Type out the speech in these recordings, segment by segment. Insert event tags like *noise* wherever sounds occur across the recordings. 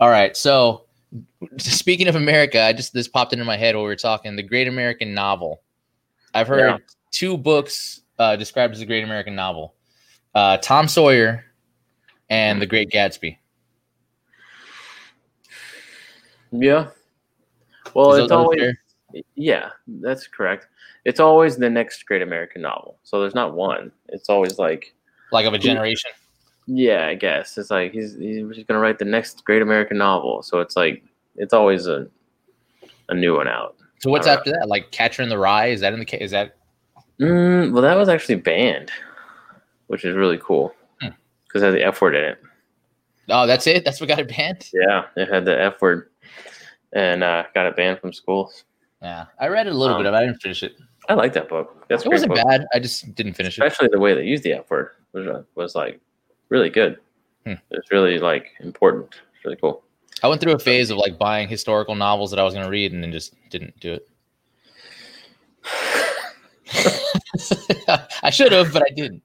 All right. So, speaking of America, I just this popped into my head while we were talking. The Great American Novel. I've heard Yeah. two books uh, described as the Great American Novel: uh, Tom Sawyer and The Great Gatsby. Yeah. Well, Is it's always fair? yeah, that's correct. It's always the next great American novel. So there's not one. It's always like like of a generation. Yeah, I guess it's like he's he's gonna write the next great American novel. So it's like it's always a a new one out. So what's after that? Like Catcher in the Rye? Is that in the is that Mm, well, that was actually banned, which is really cool Hmm. because it had the F word in it. Oh, that's it. That's what got it banned. Yeah, it had the F word, and uh, got it banned from schools. Yeah, I read it a little Um, bit of. it. I didn't finish it. I like that book. That's It wasn't book. bad. I just didn't finish it. especially the way they used the F word was, uh, was like really good. Hmm. It's really like important. It's really cool. I went through a phase of like buying historical novels that I was going to read and then just didn't do it. *laughs* *laughs* I should have, but I didn't.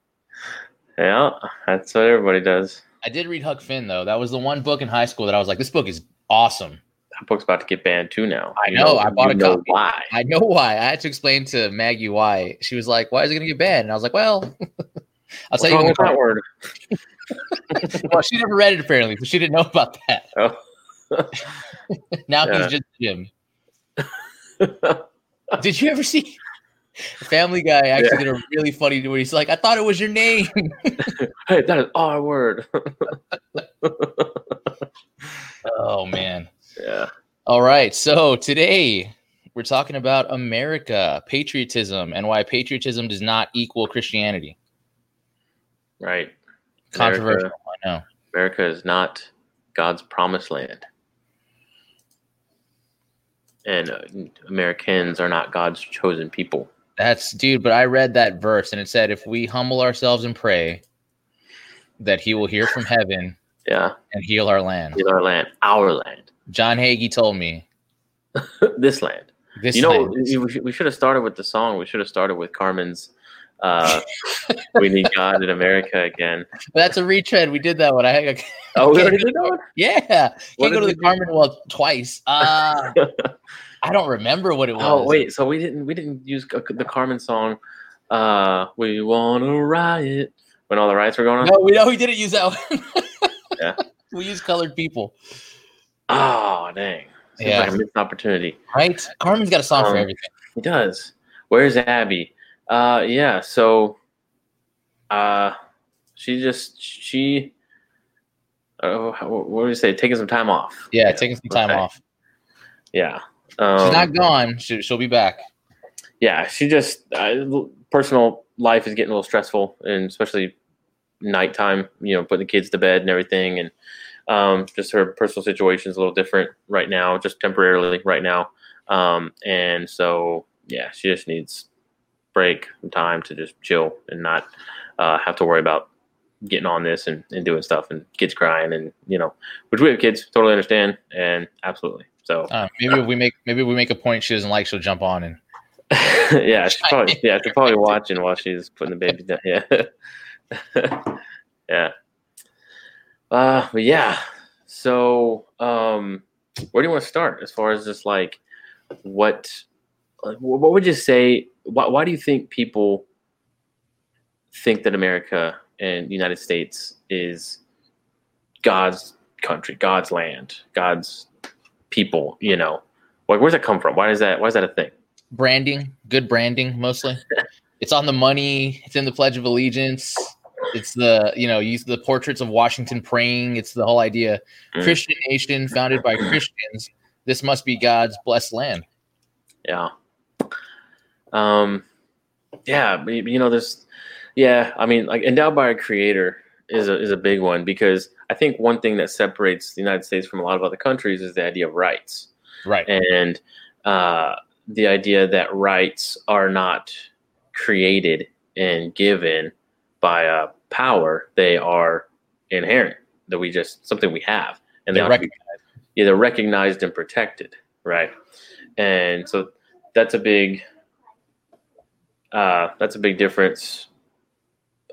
Yeah, that's what everybody does. I did read Huck Finn though. That was the one book in high school that I was like, this book is awesome. That book's about to get banned too now. I You know, I bought you a know copy. Why? I know why. I had to explain to Maggie why. She was like, "Why is it going to get banned?" And I was like, "Well, *laughs* I'll What's tell you wrong when with the that word? *laughs* well, she never read it apparently, so she didn't know about that. Oh. *laughs* now Yeah. he's just Jim. *laughs* Did you ever see Family Guy actually did a really funny where he's like, I thought it was your name. hey, that is our word. oh man. yeah. All right. So today we're talking about America, patriotism, and why patriotism does not equal Christianity. Right. Controversial, America, I know. America is not God's promised land. And uh, Americans are not God's chosen people. That's dude, but I read that verse and it said if we humble ourselves and pray that he will hear from heaven *laughs* Yeah. and heal our land. Heal our land, our land, John Hagee told me *laughs* this land. this you know, land- we should have started with the song. We should have started with Carmen's uh, *laughs* "We Need God in America Again." that's a retread. We did that one. I Oh, we already did that one. yeah. What Can't go to the? Carmen well twice. *laughs* Uh I don't remember what it was. Oh wait, so we didn't we didn't use the Carmen song. Uh, we wanna riot when all the riots were going on. No, we know we didn't use that one. *laughs* Yeah. We used colored people. Oh dang! Seems Yeah. like a missed opportunity. Right? Carmen's got a song for Um, everything. He does. Where's Abby? Uh, yeah. So, uh, she just she. Oh, what do you say? Taking some time off. Yeah, taking some time okay. off. Yeah. Um, She's not gone. She, she'll be back. yeah, she just uh, personal life is getting a little stressful, and especially nighttime. You know, putting the kids to bed and everything, and um, just her personal situation is a little different right now, just temporarily right now. Um, and so, yeah, she just needs break time to just chill and not uh, have to worry about getting on this and, and doing stuff and kids crying and you know, which we have kids totally understand and absolutely. So Uh, maybe if we make maybe we make a point she doesn't like, she'll jump on and yeah, she probably yeah, she's probably *laughs* watching while she's putting the baby down. Yeah, *laughs* yeah. Uh, but yeah. So, um, where do you want to start as far as just like what, what would you say? Why, why do you think people think that America and the United States is God's country, God's land, God's people? You know, like where's that come from? Why is that? Why is that a thing? branding, good branding mostly. *laughs* it's on the money, it's in the Pledge of Allegiance. It's the, you know, use the portraits of Washington praying. It's the whole idea. Mm. Christian nation founded by Christians. This must be God's blessed land. Yeah. Um, yeah, you know, there's, yeah, I mean, like endowed by a creator is a, is a big one because I think one thing that separates the United States from a lot of other countries is the idea of rights Right. and uh, the idea that rights are not created and given by a power; they are inherent. That we just something we have, and they They're to be either recognized and protected, right? And so that's a big uh, that's a big difference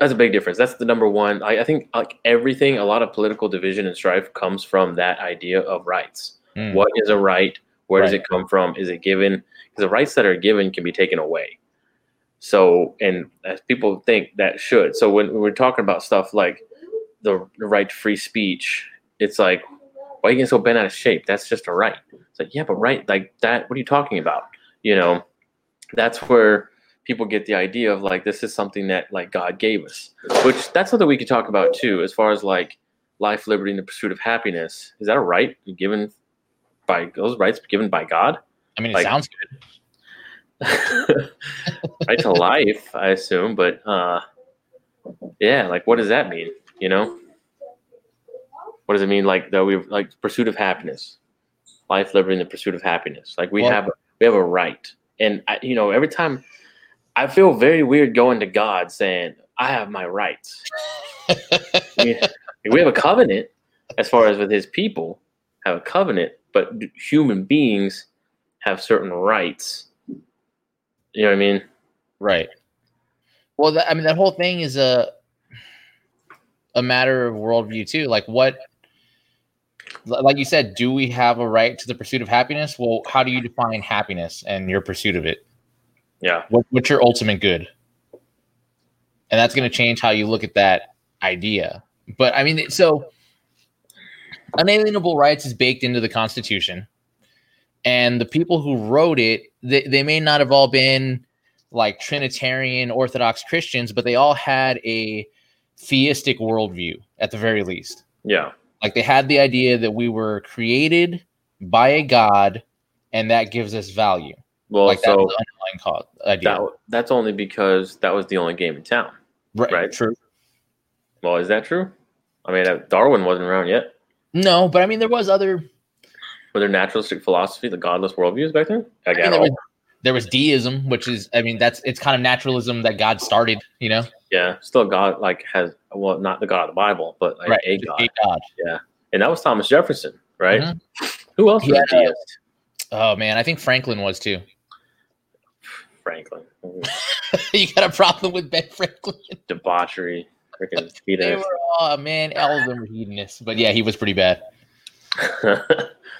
That's a big difference. That's the number one. I, I think like everything, a lot of political division and strife comes from that idea of rights. Mm. What is a right? Where does it come from? Is it given? Because the rights that are given can be taken away. So, and as people think that should. So when, when we're talking about stuff like the, the right to free speech, it's like, why are you getting so bent out of shape? That's just a right. It's like, yeah, but right, like that. What are you talking about? You know, that's where people get the idea of like this is something that like God gave us, which that's something we could talk about too, as far as like life, liberty, and the pursuit of happiness. Is that a right given by those rights given by God? I mean, it Like- sounds good. *laughs* right to life, I assume, but uh, yeah, like what does that mean? You know, what does it mean? Like that we like pursuit of happiness, life, liberty, and the pursuit of happiness. Like we Well- have we have a right, and I, you know, every time I feel very weird going to God saying I have my rights. *laughs* We have a covenant as far as with His people have a covenant, but human beings have certain rights. You know what I mean? Right. Well, that, I mean, that whole thing is a a matter of worldview too. Like, what, like you said, do we have a right to the pursuit of happiness? Well, how do you define happiness and your pursuit of it? Yeah. What, what's your ultimate good? And that's going to change how you look at that idea. But I mean, so unalienable rights is baked into the Constitution, and the people who wrote it, they, they may not have all been like Trinitarian Orthodox Christians, but they all had a theistic worldview at the very least. Yeah. Like they had the idea that we were created by a God, and that gives us value. Well, like so cause, idea. that that's only because that was the only game in town. right, right. True. Well, is that true? I mean, uh, Darwin wasn't around yet. No, but I mean, there was other. Were there naturalistic philosophy, the godless worldviews back then? Like, I mean, there was, there was deism, which is, I mean, that's it's kind of naturalism that God started. You know, yeah, still God like has well, not the God of the Bible, but like right? a God, a God. and that was Thomas Jefferson, right? Mhm. Who else was a- deist? Oh man, I think Franklin was too. Franklin, *laughs* you got a problem with Ben Franklin? debauchery, freaking *laughs* They were, oh man, all of them were hedonists. But yeah, he was pretty bad. *laughs*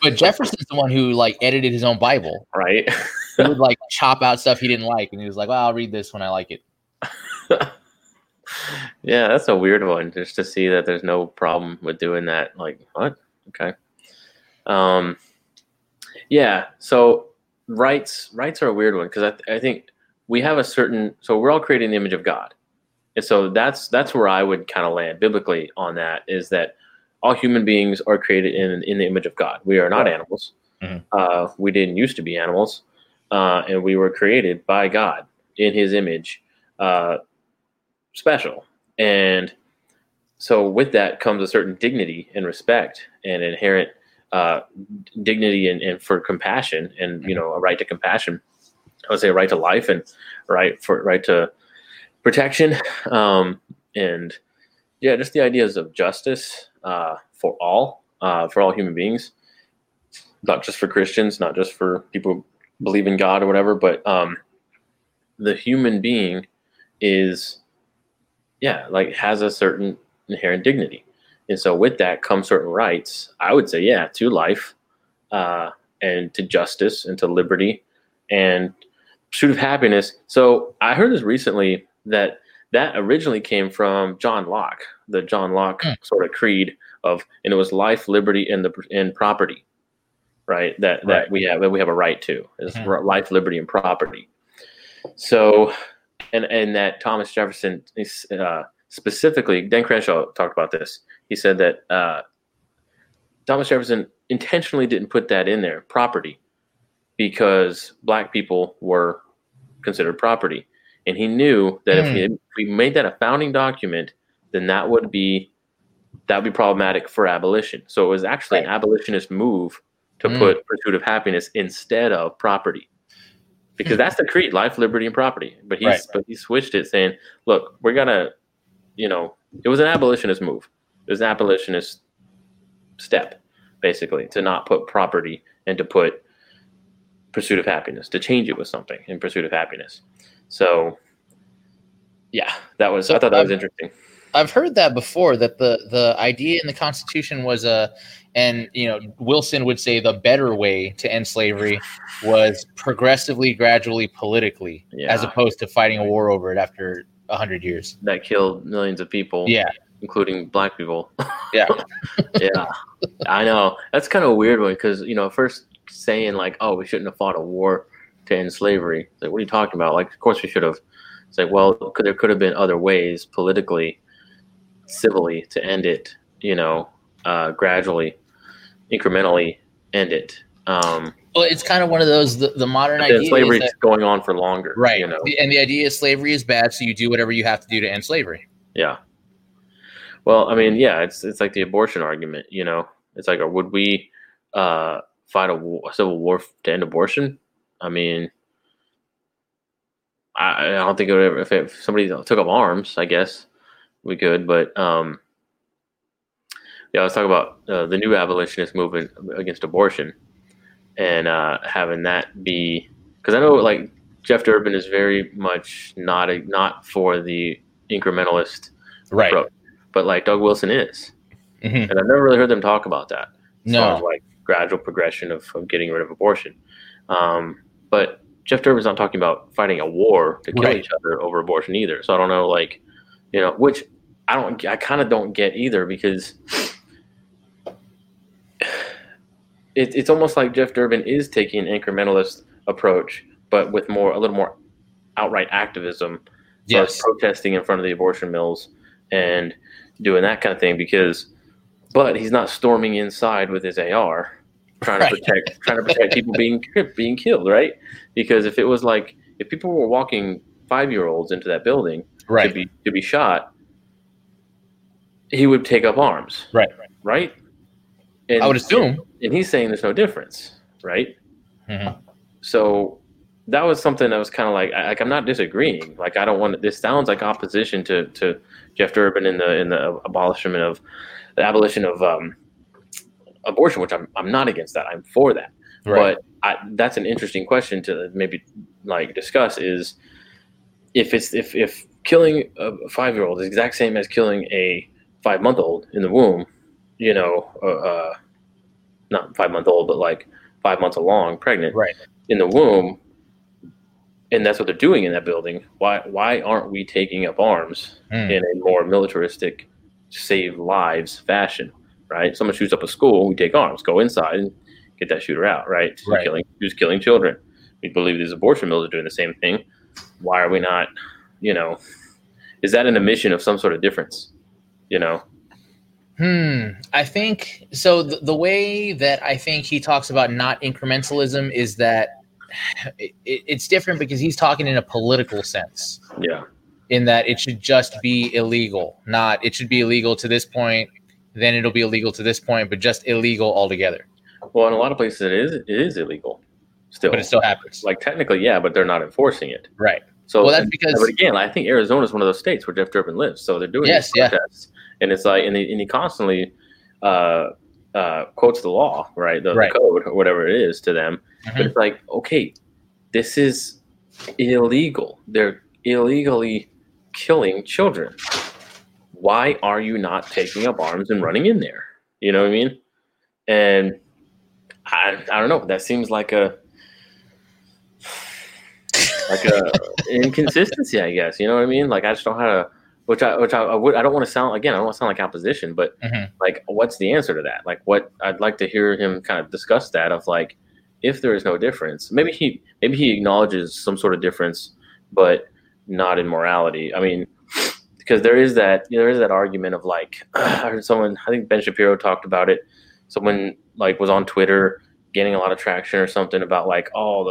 But Jefferson's the one who like edited his own Bible. right? He would like chop out stuff he didn't like, and he was like, "Well, I'll read this when I like it." yeah, that's a weird one. Just to see that there's no problem with doing that. Like, what? Okay. Um, yeah. So rights, rights are a weird one because I, th- I think we have a certain. So we're all creating the image of God, and so that's that's where I would kind of land biblically on that. Is that all human beings are created in in the image of God. We are not animals. Mhm. Uh, we didn't used to be animals, uh, and we were created by God in His image. Uh, special. And so with that comes a certain dignity and respect and inherent uh, dignity and, and for compassion and you know a right to compassion. I would say a right to life and right for right to protection. Um, and yeah, just the ideas of justice uh, for all uh, for all human beings, not just for Christians, not just for people who believe in God or whatever, but um, the human being is yeah like has a certain inherent dignity and so with that come certain rights i would say yeah to life uh, and to justice and to liberty and pursuit of happiness so i heard this recently that that originally came from john locke the john locke Hmm. sort of creed of and it was life liberty and the and property right that that we have that we have a right to is Mhm. life liberty and property so and and that Thomas Jefferson uh, specifically, Dan Crenshaw talked about this. He said that uh, Thomas Jefferson intentionally didn't put that in there, property, because black people were considered property, and he knew that if, Hmm. he, if we made that a founding document, then that would be that would be problematic for abolition. So it was actually an abolitionist move to Hmm. put pursuit of happiness instead of property because that's the creed life liberty and property but he's Right. but he switched it saying look we're gonna you know it was an abolitionist move it was an abolitionist step basically to not put property and to put pursuit of happiness to change it with something in pursuit of happiness so Yeah, that was. So I thought that was I've- interesting. I've heard that before. That the the idea in the Constitution was a, and you know Wilson would say the better way to end slavery was progressively, gradually, politically, as opposed to fighting a war over it after a hundred years. That killed millions of people. Yeah, including black people. *laughs* yeah, yeah, I know. That's kind of a weird one because you know, first saying like, "Oh, we shouldn't have fought a war to end slavery." It's Like, what are you talking about? Like, of course we should have. It's like, well, could, there could have been other ways politically, civilly to end it. You know, uh, gradually, incrementally end it. Um, well, it's kind of one of those the, the modern idea. slavery is is that- going on for longer. right, You know. and the idea is slavery is bad, so you do whatever you have to do to end slavery. Yeah. Well, I mean, yeah, it's it's like the abortion argument. You know, it's like, would we uh, fight a, war, a civil war to end abortion? I mean, I, I don't think it would ever. If, if somebody took up arms, I guess we could. But um, yeah, let's talk about uh, the new abolitionist movement against abortion and uh, having that be because I know like Jeff Durbin is very much not a, not for the incrementalist Right. approach, but like Doug Wilson is, Mhm. and I've never really heard them talk about that. Far as No. like gradual progression of, of getting rid of abortion. Um, but Jeff Durbin's not talking about fighting a war to kill Right. each other over abortion either. So I don't know, like, you know, which I don't, I kind of don't get either because *sighs* it, it's almost like Jeff Durbin is taking an incrementalist approach, but with more, a little more outright activism Yes. protesting in front of the abortion mills and doing that kind of thing because but he's not storming inside with his AR trying Right. to protect trying to protect people being *laughs* being killed right because if it was like if people were walking 5-year-olds into that building to be to be shot he would take up arms Right. right and, I would assume. and he's saying there's no difference right Mhm. so that was something that was kind of like I- like I'm not disagreeing. Like I don't want this sounds like opposition to to Jeff Durbin in the in the abolishment of the abolition of um, abortion, which I'm I'm not against that. I'm for that. Right. But I, that's an interesting question to maybe like discuss is if it's if if killing a five year old is exact same as killing a five month old in the womb, you know, uh, uh, not five month old, but like five months along, pregnant, Right. in the womb, and that's what they're doing in that building. Why why aren't we taking up arms Hmm. in a more militaristic, save lives fashion? Right? Someone shoots up a school, we take arms, go inside and get that shooter out. Right? Who's Right. killing who's killing children? We believe these abortion mills are doing the same thing. Why are we not? You know, is that an admission of some sort of difference? You know, Hmm. I think so. The, the way that I think he talks about not incrementalism is that it, it's different because he's talking in a political sense, yeah, in that it should just be illegal, not it should be illegal to this point, then it'll be illegal to this point, but just illegal altogether. well, in a lot of places it is it is illegal still. But it still happens. like technically, yeah, but they're not enforcing it. right. So Well, that's because- but again, I think Arizona is one of those states where Jeff Durbin lives, so they're doing Yes, these yeah. and it's like, and he, and he constantly uh, uh, quotes the law, right, the, the code or whatever it is to them. But Mhm. it's like, okay, this is illegal. They're illegally killing children. Why are you not taking up arms and running in there? You know what I mean? And I, I don't know. That seems like a like a *laughs* inconsistency, I guess. You know what I mean? Like I just don't know how to. Which I which I, I would I don't want to sound again. I don't want to sound like opposition, but Mhm. like, what's the answer to that? Like, what I'd like to hear him kind of discuss that of like, if there is no difference, maybe he maybe he acknowledges some sort of difference, but not in morality. I mean, because there is that you know, there is that argument of like *clears throat* I heard someone I think Ben Shapiro talked about it. Someone like was on Twitter gaining a lot of traction or something about like oh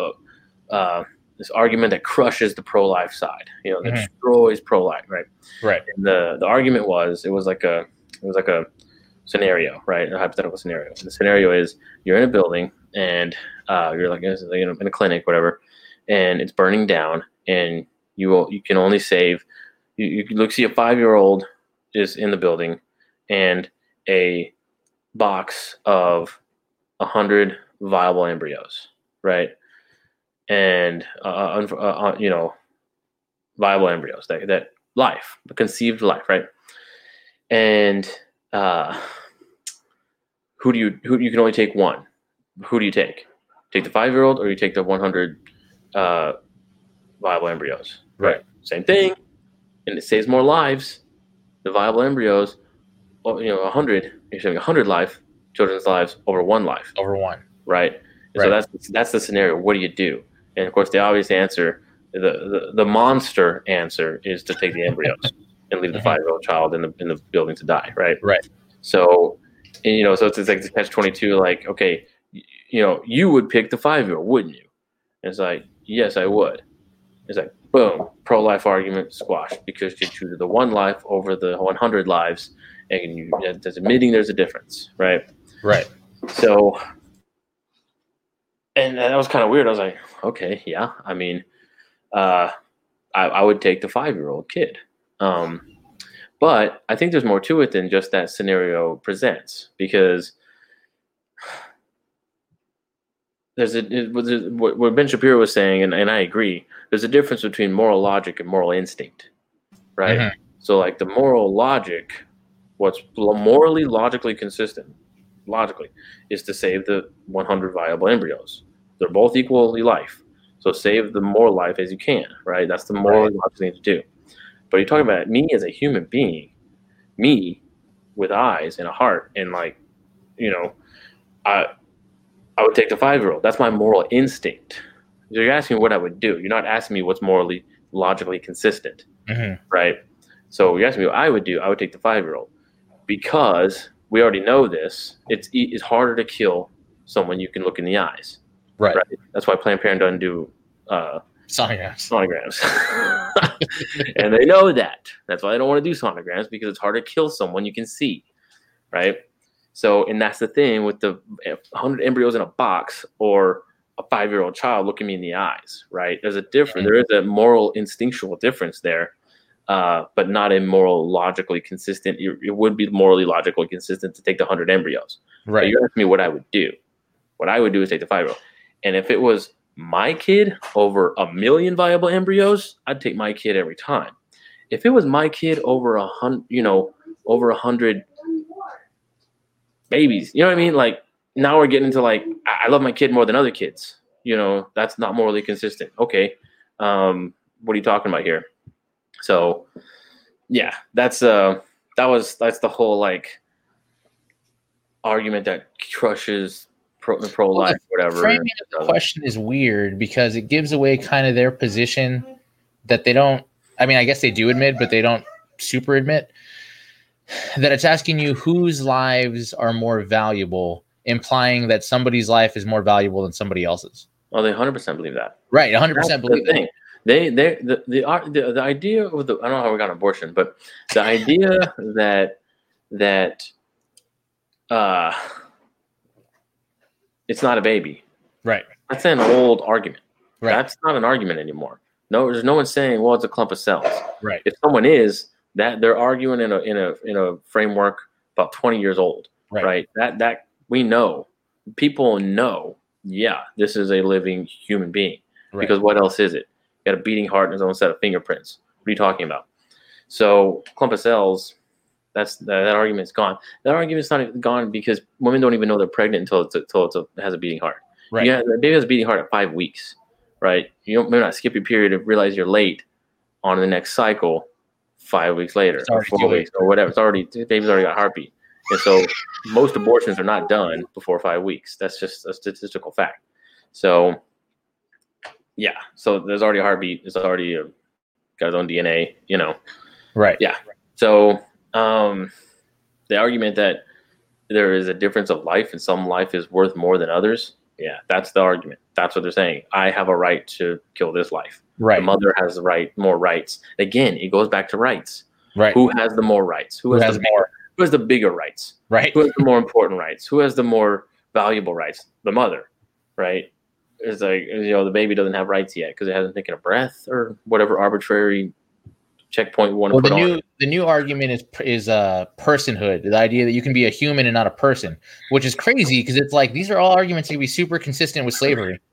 the uh, this argument that crushes the pro life side, you know, that Mhm. destroys pro life, right? Right. And the the argument was it was like a it was like a scenario, right? A hypothetical scenario. And the scenario is you're in a building and uh, you're like you know, in a clinic, whatever, and it's burning down, and you will, you can only save. You, you look see a five year old is in the building, and a box of a hundred viable embryos, right? And uh, uh, uh, uh, you know, viable embryos that that life, conceived life, right? And uh, who do you who you can only take one? Who do you take? Take the five year old, or you take the one hundred uh, viable embryos? Right. Same thing, and it saves more lives. The viable embryos, oh, you know, a hundred. You're saving a hundred life children's lives over one life, Over one. right? Right. So that's that's the scenario. What do you do? And of course, the obvious answer, the the, the monster answer, is to take the embryos and leave the five year old child in the in the building to die, right? Right. So, and, you know, so it's, it's like the catch twenty two. Like, okay, you know, you would pick the five year old, wouldn't you? And it's like, yes, I would. It's like, boom, pro life argument squashed because you choose the one life over the one hundred lives, and you that's admitting there's a difference, right? Right. So, and that was kind of weird. I was like, okay, yeah. I mean, uh, I, I would take the five year old kid. Um, but I think there's more to it than just that scenario presents because there's a it was a- what Ben Shapiro was saying, and, and I agree. There's a difference between moral logic and moral instinct, right? Mhm. So, like the moral logic, what's morally logically consistent, logically, is to save the 100 viable embryos. They're both equally life, so save the more life as you can, right? That's the morally logical thing to do. But you're talking about me as a human being, me with eyes and a heart, and like, you know, I I would take the five year old. That's my moral instinct. You're asking me what I would do. You're not asking me what's morally logically consistent Mhm. right? So you're asking me what I would do. I would take the five year old because we already know this. It's it's harder to kill someone you can look in the eyes. Right. Right. That's why Planned Parenthood doesn't do uh, Sonograms. sonograms, *laughs* and they know that. That's why they don't want to do sonograms because it's harder to kill someone you can see, right? So, and that's the thing with the 100 embryos in a box or a five year old child looking me in the eyes, right? There's a difference. There is a moral instinctual difference there, uh, but not a moral logically consistent. It, it would be morally logically consistent to take the 100 embryos. But Right. You asked me what I would do. What I would do is take the five year. And if it was my kid over a million viable embryos, I'd take my kid every time. If it was my kid over a hundred, you know, over a hundred babies, you know what I mean? Like now we're getting into like I I love my kid more than other kids. You know, that's not morally consistent. Okay, um, what are you talking about here? So, yeah, that's uh, that was that's the whole like argument that crushes pro pro life, whatever. Framing the question is weird because it gives away kind of their position that they don't. I mean, I guess they do admit, but they don't super admit that it's asking you whose lives are more valuable, implying that somebody's life is more valuable than somebody else's. Oh, they hundred percent believe that. Right, 100% That's believe that. They they the the, the the idea of the I don't know how we got an abortion, but the idea that that uh it's not a baby. Right, That's an old argument. right, That's not an argument anymore. No, there's no one saying, well, it's a clump of cells. right, If someone is, that they're arguing in a in a in a framework about 20 years old. right, right? That that we know, people know. Yeah, this is a living human being. right. Because what else is it? Got a beating heart and his own set of fingerprints. What are you talking about? So clump of cells. That's that, that argument's gone. That argument's not gone because women don't even know they're pregnant until it's until it's a, has a beating heart. right. Yeah, the baby has a beating heart at five weeks, right? You don't may not skip your period and realize you're late on the next cycle five weeks later or four weeks or whatever. It's already the baby's already got a heartbeat. And so most abortions are not done before five weeks. That's just a statistical fact. So yeah, so there's already a heartbeat. There's already a, got his own DNA, you know. right. Yeah. So um, the argument that there is a difference of life and some life is worth more than others, yeah, that's the argument. That's what they're saying. I have a right to kill this life. right, The mother has the right, more rights. Again, it goes back to rights. right. Who has the more rights? Who, Who has, has the, more? who has the bigger rights? Right, Who has the more important rights? Who has the more valuable rights? The mother, right? It's like you know the baby doesn't have rights yet because it hasn't taken a breath or whatever arbitrary checkpoint to Well, the on. new the new argument is is uh personhood, the idea that you can be a human and not a person, which is crazy because it's like these are all arguments that can be super consistent with slavery. *sighs*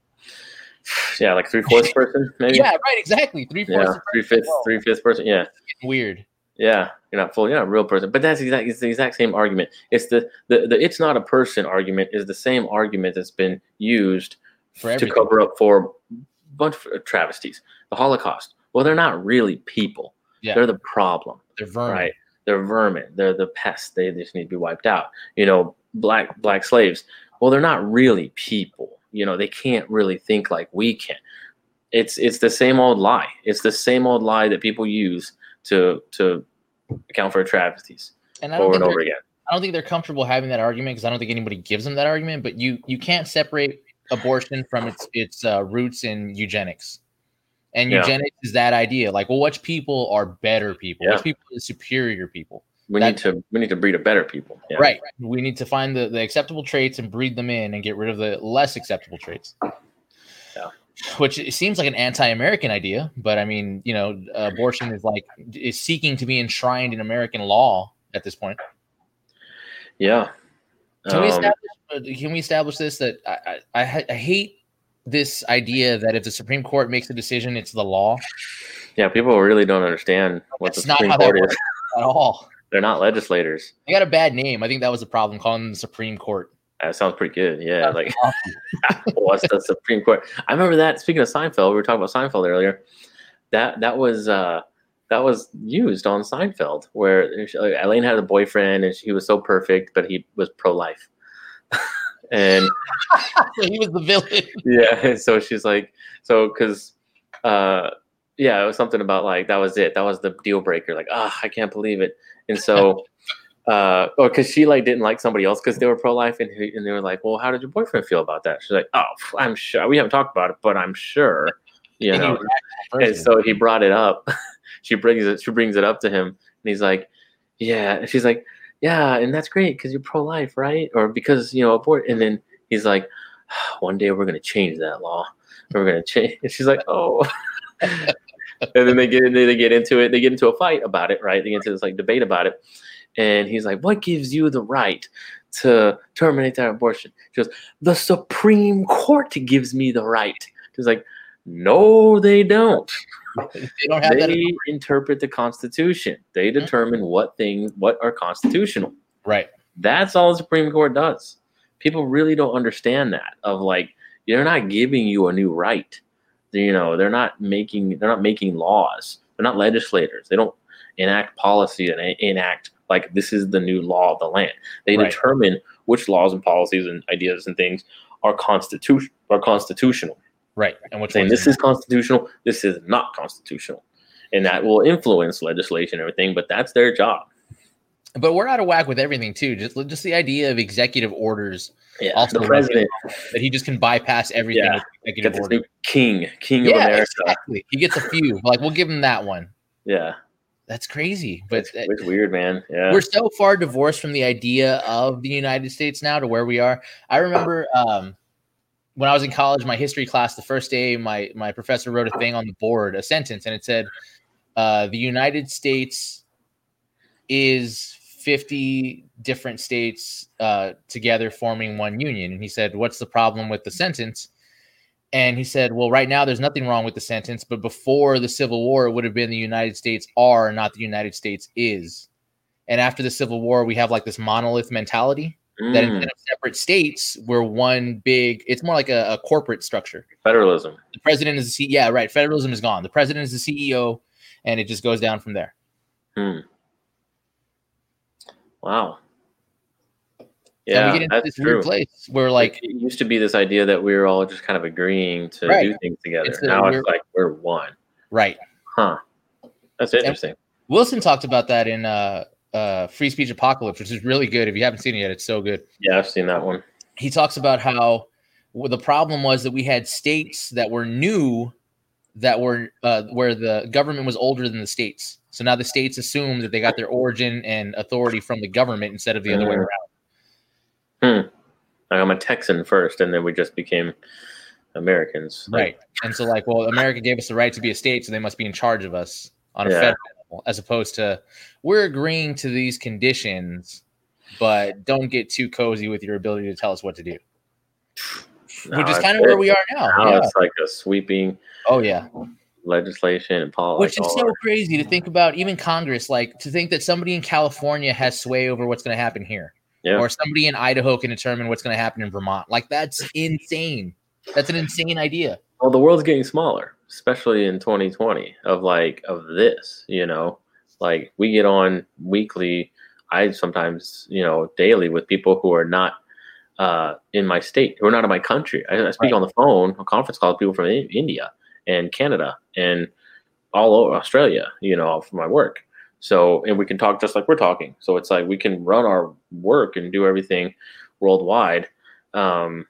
Yeah, like three fourths person, maybe. Yeah, right, exactly. Three fourths. yeah, three fifths, three fifths person. Yeah, Weird. yeah. You're not full. You're not a real person. But that's exactly it's the exact same argument. It's the the, the it's not a person argument is the same argument that's been used For to cover up for a bunch of travesties. The Holocaust. Well, they're not really people. Yeah. They're the problem. They're vermin. Right. They're vermin. They're the pests. They just need to be wiped out. You know, black black slaves. Well, they're not really people. You know, they can't really think like we can. It's it's the same old lie. It's the same old lie that people use to to account for travesties And I don't over think and over again. I don't think they're comfortable having that argument because I don't think anybody gives them that argument. But you you can't separate abortion from its its uh, roots in eugenics, and Yeah. eugenics is that idea. Like, well, which people are better people? Yeah. Which people are superior people? We need to we need to breed a better people. Yeah. Right. We need to find the, the acceptable traits and breed them in and get rid of the less acceptable traits. Yeah. Which it seems like an anti-American idea, but I mean, you know, abortion is like is seeking to be enshrined in American law at this point. Yeah. Can we Um, establish? Uh, Can we establish this that I, I, I, hate this idea that if the Supreme Court makes a decision, it's the law yeah, people really don't understand what That's the not Supreme Court is. at all. They're not legislators. They got a bad name. I think that was the problem calling them the Supreme Court. That sounds pretty good. Yeah, like *laughs* what's the Supreme Court? I remember that. Speaking of Seinfeld, we were talking about Seinfeld earlier. That that was uh, that was used on Seinfeld, where Elaine had a boyfriend and he was so perfect, but he was pro life. And *laughs* he was the villain. *laughs* yeah, *laughs* so she's like, so because uh, yeah, it was something about like that was it. That was the deal breaker. Like, ah, I can't believe it. And so. Uh, or because she like didn't like somebody else because they were pro life, and, he- and they were like, "Well, how did your boyfriend feel about that?" She's like, "Oh, I'm sure we haven't talked about it, but I'm sure, you And know." was an actual And so he brought it up. she brings it. She brings it up to him, and he's like, "Yeah." And she's like, "Yeah," and that's great because you're pro life, right? Or because you know abort. And then he's like, *sighs* "One day we're gonna change that law. We're gonna change." *laughs* And she's like, "Oh." *laughs* and then they get they get into it. They get into a fight about it, right? They get into this like debate about it. And he's like, "What gives you the right to terminate that abortion?" She goes, "The Supreme Court gives me the right." She's like, "No, they don't. *laughs* they don't have that. Interpret the Constitution. They mm-hmm. determine what things what are constitutional. Right. That's all the Supreme Court does. People really don't understand that. Of like, they're not giving you a new right. You know, they're not making they're not making laws. They're not legislators. They don't enact policy and enact like this is the new law of the land. They Right. determine which laws and policies and ideas and things are constitution are constitutional Right. And which saying this is constitutional, this is not constitutional. And that will influence legislation and everything, but that's their job. but we're out of whack with everything too. Just just the idea of executive orders Yeah. Also the president that he just can bypass everything Yeah. executive this order. new king, king of Yeah, America. exactly. He gets a few. Like we'll give him that one. Yeah. That's crazy. But It's, it's weird, man. Yeah. we're so far divorced from the idea of the United States now to where we are. I remember um, when I was in college, my history class, the first day, my my professor wrote a thing on the board, a sentence, and it said, uh, "The United States is." 50 different states uh, together forming one union. And he said, What's the problem with the sentence? And he said, Well, right now there's nothing wrong with the sentence, but before the Civil War, it would have been the United States are, not the United States is. And after the Civil War, we have like this monolith mentality that Mm, instead of separate states, we're one big, it's more like a, a corporate structure. federalism. The president is the CEO. yeah, right. Federalism is gone. The president is the CEO, and it just goes down from there. Hmm. Wow. and Yeah, we get into that's this true. weird place where like it used to be this idea that we were all just kind of agreeing to Right. do things together. It's now it's like we're one. right. Huh. That's interesting. Wilson talked about that in uh, uh, Free Speech Apocalypse, which is really good. If you haven't seen it yet, it's so good. Yeah, I've seen that one. He talks about how the problem was that we had states that were new, that were uh, where the government was older than the states. So now the states assume that they got their origin and authority from the government instead of the other way Mhm. around. Like I'm a Texan first, and then we just became Americans. Like, Right. And so, like, well, America gave us the right to be a state, so they must be in charge of us on a Yeah. federal level, as opposed to we're agreeing to these conditions, but don't get too cozy with your ability to tell us what to do. No, which is kind of where we are now. Now Yeah. it's like a sweeping Oh yeah. legislation and policy. Which is so crazy to think about, even Congress, like to think that somebody in California has sway over what's going to happen here, Yeah. or somebody in Idaho can determine what's going to happen in Vermont. Like that's insane. That's an insane idea. well, the world's getting smaller, especially in 2020. Of like of this, you know, like we get on weekly. I sometimes, you know, daily with people who are not uh, in my state, who are not in my country. I, I speak Right. on the phone, on conference calls, with people from India and Canada and all over Australia, you know, for my work. So, and we can talk just like we're talking. So it's like we can run our work and do everything worldwide. Um,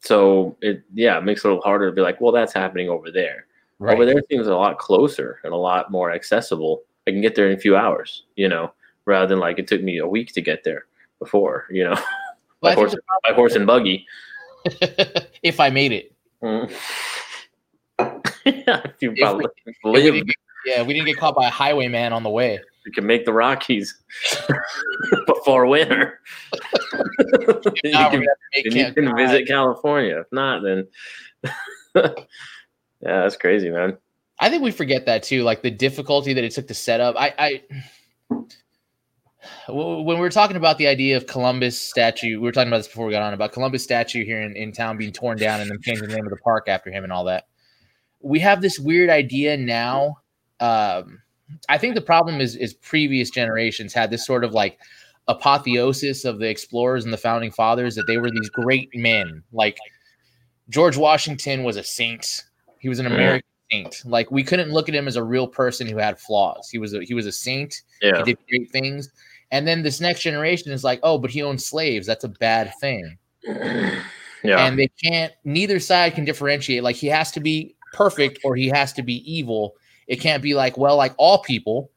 so it, yeah, it makes it a little harder to be like, well, that's happening over there. Right. Over there seems a lot closer and a lot more accessible. I can get there in a few hours, you know, rather than like it took me a week to get there before, you know, *laughs* Well, think horse, horse and buggy. *laughs* if I made it, Mm. *laughs* if you probably we didn't get- yeah, we didn't get caught by a highwayman on the way. you can make the Rockies before winter. you can, gonna have to make then you can visit California. If not, then yeah, that's crazy, man. I think we forget that too, like the difficulty that it took to set up. I, I when we were talking about the idea of Columbus statue, we were talking about this before we got on about Columbus statue here in, in town being torn down and then changing the name of the park after him and all that. We have this weird idea now. Um, I think the problem is is previous generations had this sort of like apotheosis of the explorers and the founding fathers that they were these great men. Like George Washington was a saint. He was an. American saint. Like we couldn't look at him as a real person who had flaws. He was a, he was a saint. Yeah, He did great things. And then this next generation is like, oh, but he owned slaves. That's a bad thing. *sighs* yeah, And they can't. Neither side can differentiate. Like he has to be perfect or he has to be evil. It can't be like, well, like all people,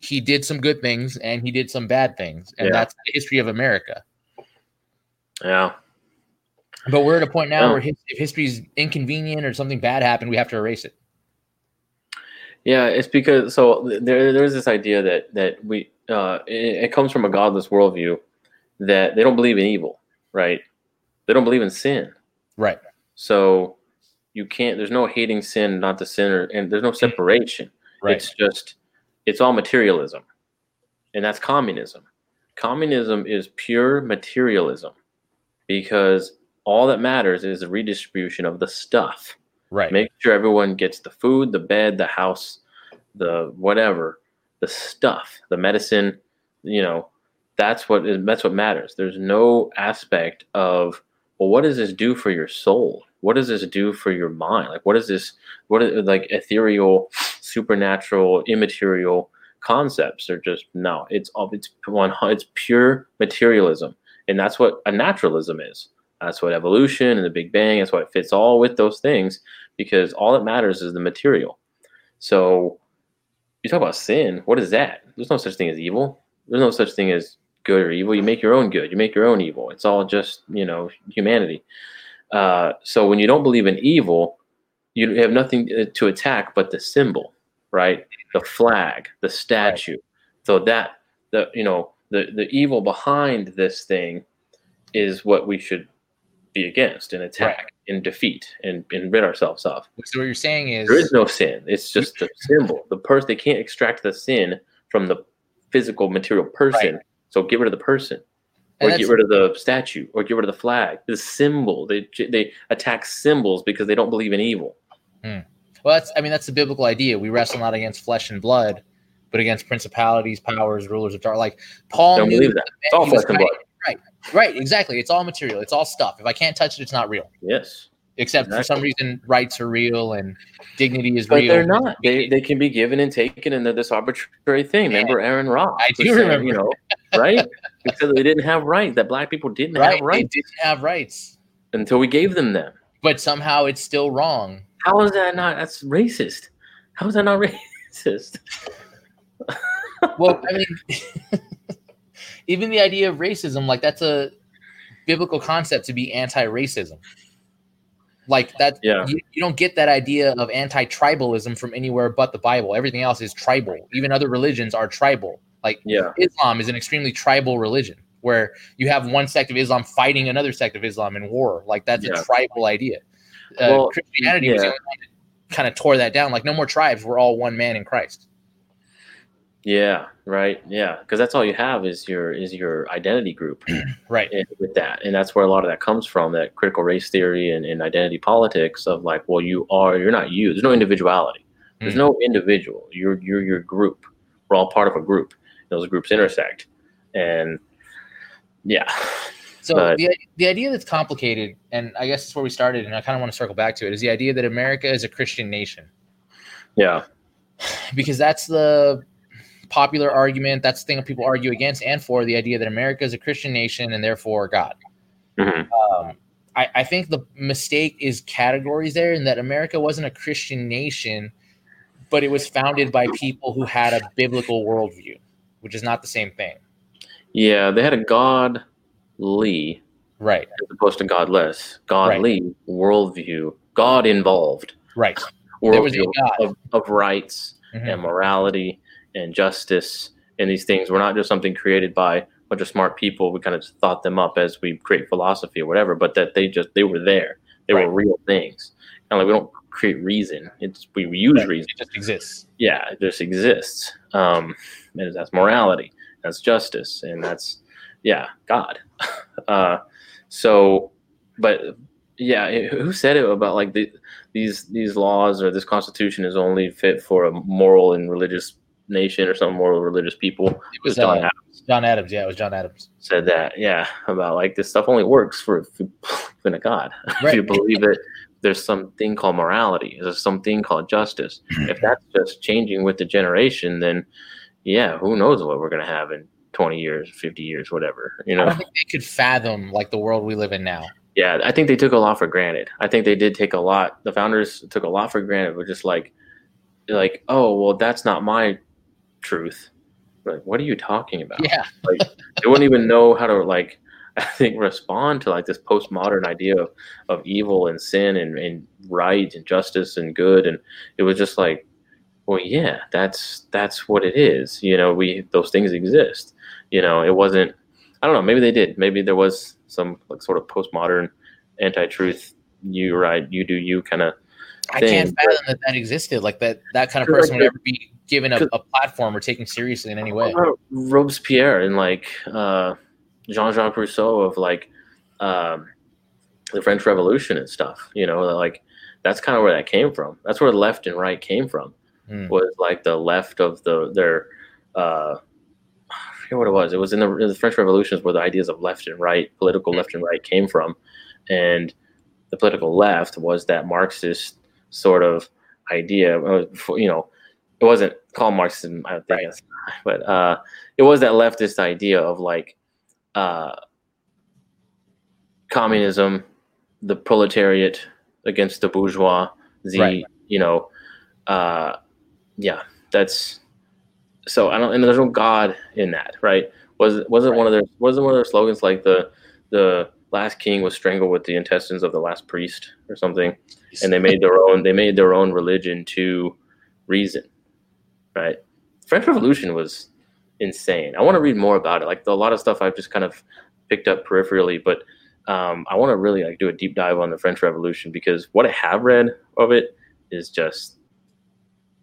he did some good things and he did some bad things, and Yeah. that's the history of America. yeah. But we're at a point now Yeah. where his, if history is inconvenient or something bad happened, we have to erase it. Yeah, it's because so there there's this idea that that we uh it, it comes from a godless worldview that they don't believe in evil, right? They don't believe in sin. Right. So you can't there's no hating sin, not the sinner, and there's no separation. Right. It's just it's all materialism. And that's communism. Communism is pure materialism because all that matters is the redistribution of the stuff. Right. make sure everyone gets the food the bed the house the whatever the stuff the medicine you know that's what is that's what matters. There's no aspect of well what does this do for your soul? What does this do for your mind? Like what is this what is like ethereal supernatural immaterial concepts are just no it's all it's one it's pure materialism. And that's what a naturalism is that's what evolution and the big bang that's why it fits all with those things because all that matters is the material. So you talk about sin. What is that? There's no such thing as evil. There's no such thing as good or evil. You make your own good. You make your own evil. It's all just you know humanity. Uh, so when you don't believe in evil, you have nothing uh, to attack but the symbol, right? The flag, the statue. So that the you know the the evil behind this thing is what we should be against and attack and defeat and, and rid ourselves of. So what you're saying is There is no sin. It's just the *laughs* symbol. The person they can't extract the sin from the physical material person. So get rid of the person, or get rid of the statue, or get rid of the flag. The symbol. They they attack symbols because they don't believe in evil. Hmm. Well, that's I mean that's the biblical idea. We wrestle not against flesh and blood, but against principalities, powers, rulers of dark. Like Paul Don't knew believe that. It's all flesh and blood. Right, right, exactly. It's all material. It's all stuff. If I can't touch it, it's not real. Yes, Except for some reason, rights are real and dignity is but real. they're not. They they can be given and taken, and they're this arbitrary thing. Remember Aaron Ross? I do remember. You know, right? because they didn't have rights. That black people didn't right? have They didn't have rights, until we gave them them. but somehow it's still wrong. How is that not? That's racist. How is that not *laughs* racist? Well, I mean, *laughs* even the idea of racism, like that's a biblical concept to be anti-racism. Like that, Yeah. you, you don't get that idea of anti-tribalism from anywhere but the Bible. Everything else is tribal. Even other religions are tribal. Like Yeah, Islam is an extremely tribal religion. where you have one sect of Islam fighting another sect of Islam in war. Like that's Yeah. a tribal idea. Uh, Well, Christianity was the only one that kind of tore that down. Like no more tribes. We're all one man in Christ. Yeah, right. Yeah, because that's all you have is your is your identity group *clears throat* Right. and with that, and that's where a lot of that comes from. That critical race theory and, and identity politics of like, well, you are you're not you. There's no individuality. There's Mm. no individual. You're you're your group. We're all part of a group. Those groups intersect, and yeah, So But- the the idea that's complicated, and I guess it's where we started, and I kind of want to circle back to it, is the idea that America is a Christian nation yeah, *sighs* because that's the popular argument. That's the thing that people argue against and for the idea that America is a Christian nation and therefore God. Mhm. Um, I, I think the mistake is categories there, and that America wasn't a Christian nation, but it was founded by people who had a biblical worldview, which is not the same thing. yeah. They had a godly Right. as opposed to godless, godly worldview, God involved Right. There was a worldview God. of, of rights Mhm. and morality and justice and these things were not just something created by a bunch of smart people. We kind of thought them up as we create philosophy or whatever, but that they just they were there. They Right. were real things. And like we don't create reason. It's we use Right. reason. It just exists. Yeah, it just exists. Um, and that's morality. That's justice, and that's yeah, God. *laughs* uh, so, but yeah, it- who said it about like the, these these laws or this constitution is only fit for a moral and religious nation or some moral religious people? It was John uh, Adams John Adams. Yeah, it was John Adams. said that. Yeah, about like this stuff only works for if you *laughs* believe in a God. if you believe it, there's something called morality. There's something called justice. *clears throat* if that's just changing with the generation, then yeah, who knows what we're gonna have in 20 years, 50 years, whatever. You I know? don't think they could fathom like the world we live in now. Yeah, I think they took a lot for granted. I think they did take a lot. The founders took a lot for granted. But just like, like, oh well, that's not my truth. Like, what are you talking about? Yeah, *laughs* like, they wouldn't even know how to like *laughs* I think respond to like this postmodern idea of, of evil and sin and, and right and justice and good and it was just like well yeah that's that's what it is you know we those things exist you know it wasn't I don't know maybe they did maybe there was some like sort of postmodern anti-truth you right you do you kind of I can't fathom that that existed. Like that that kind of person would ever be given a, a platform or taken seriously in any way. Robespierre and like uh, Jean-Jacques Rousseau of like um, the French Revolution and stuff. You know, like that's kind of where that came from. That's where left and right came from. Hmm. Was like the left of the their. Uh, I forget what it was. It was in the, in the French Revolutions where the ideas of left and right, political left and right, came from, and the political left was that Marxist sort of idea. uh, You know, it wasn't called Marxism, I think, Right. *laughs* but uh, it was that leftist idea of like uh, communism, the proletariat against the bourgeois, the Right. you know, uh, yeah, that's so I don't and there's no God in that, right? Was wasn't one of their wasn't one of their slogans like the the last king was strangled with the intestines of the last priest or something, and they made their own they made their own religion to reason, right? French Revolution was insane. I want to read more about it. Like a lot of stuff I've just kind of picked up peripherally, but um, I want to really like do a deep dive on the French Revolution because what I have read of it is just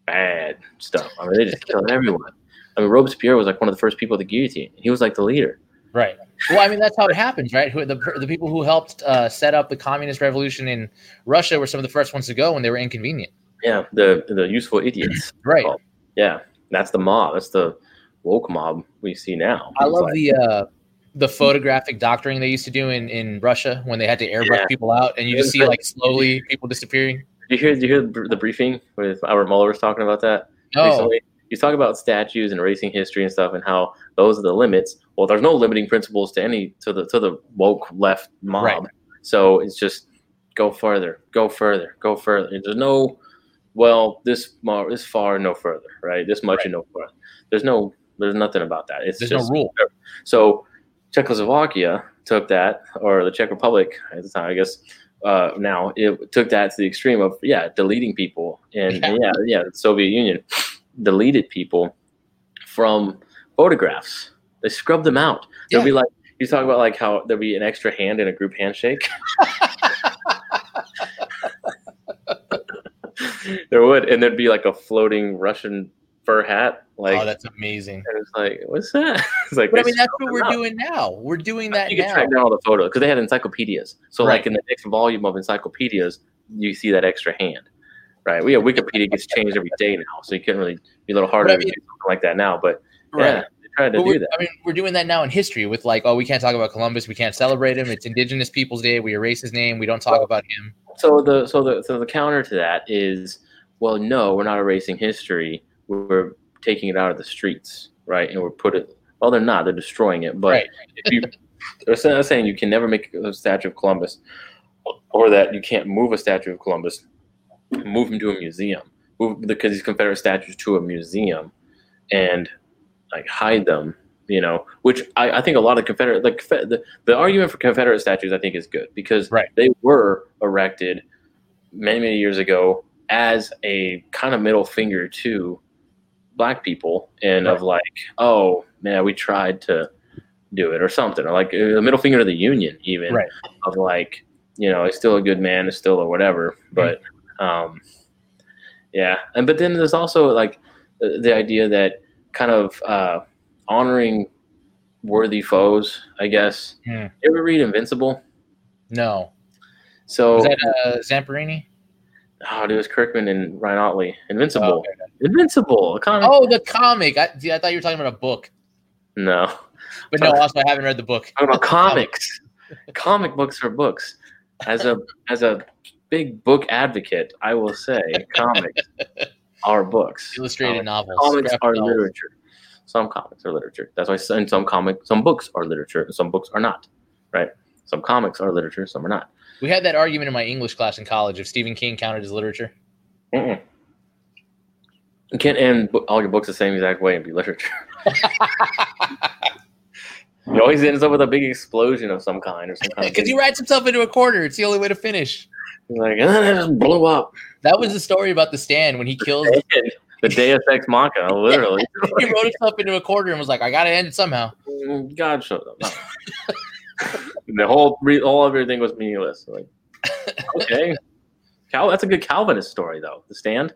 bad stuff. I mean, they just killed everyone. I mean, Robespierre was like one of the first people at the guillotine. He was like the leader. Right. Well, I mean that's how it happens, right? Who, the the people who helped uh, set up the communist revolution in Russia were some of the first ones to go when they were inconvenient. Yeah, the the useful idiots. Right. Oh, Yeah, that's the mob. That's the woke mob we see now. I love like- the uh, the photographic doctoring they used to do in, in Russia when they had to airbrush Yeah. people out, and you just see like slowly people disappearing. Did you hear? Did you hear the briefing with Albert Mohler was talking about that? Recently. He's talking about statues and erasing history and stuff, and how those are the limits. Well, there's no limiting principles to any to the to the woke left mob. Right. So it's just go further, go further, go further. There's no well this mar- this far, no further, right? This much and no further. There's no there's nothing about that. It's there's just no rule. so Czechoslovakia took that, or the Czech Republic at the time, I guess. Uh, now it took that to the extreme of yeah, deleting people, and Yeah. and yeah, yeah, the Soviet Union deleted people from photographs. They scrubbed them out. They'll be like, you talk about like how there'd be an extra hand in a group handshake. *laughs* *laughs* there would, and there'd be like a floating Russian fur hat. Like, oh, that's amazing. And it's like, what's that? *laughs* It's like, but I mean, that's what we're doing now. We're doing that you now. can track down all the photos because they had encyclopedias. So, Right. like in the next volume of encyclopedias, you see that extra hand, right? We have Wikipedia gets changed every day now, so you couldn't really be a little harder I to do something like that now. But Right. yeah, tried to do that. I mean, we're doing that now in history with like, oh, we can't talk about Columbus. We can't celebrate him. It's Indigenous Peoples Day. We erase his name. We don't talk about him. So the so the so the counter to that is, well, no, we're not erasing history. We're taking it out of the streets, right? And we're put it. Well, they're not. They're destroying it. But Right. if you, they're sa- saying you can never make a statue of Columbus, or that you can't move a statue of Columbus, move him to a museum, move because these Confederate statues to a museum, and like hide them. You know, which I, I think a lot of Confederate like the, the argument for Confederate statues I think is good because Right. they were erected many many years ago as a kind of middle finger to black people and of like oh man we tried to do it or something or like a middle finger to the union even Right. of like you know it's still a good man it's still a whatever but um yeah and but then there's also like the, the idea that kind of uh honoring worthy foes i guess Hmm. you ever read invincible No. so Was that uh, Zamperini? Oh, dude, it was Kirkman and Ryan Ottley. Invincible. Oh, okay. Invincible. A comic. Oh, the comic. I, see, I thought you were talking about a book. No. But no, also I haven't read the book. Talking about *laughs* comics. Comic books are books. As a as a big book advocate, I will say comics *laughs* are books. Illustrated Comic- novels. Comics are novels. literature. Some comics are literature. That's why some some comic some books are literature and some books are not. Right? Some comics are literature, some are not. We had that argument in my English class in college if Stephen King counted as literature. Mm-mm. You can't end all your books the same exact way and be literature. *laughs* It always ends up with a big explosion of some kind or some kind. Because *laughs* he writes himself into a corner. It's the only way to finish. Like, *laughs* and then it just blew up. That was the story about the stand when he kills. *laughs* the Deus Ex Machina, *laughs* literally. he wrote himself into a corner and was like, "I gotta end it somehow." Mm, God showed up. the whole re- all of everything was meaningless. Like, okay, Cal, that's a good Calvinist story though. The stand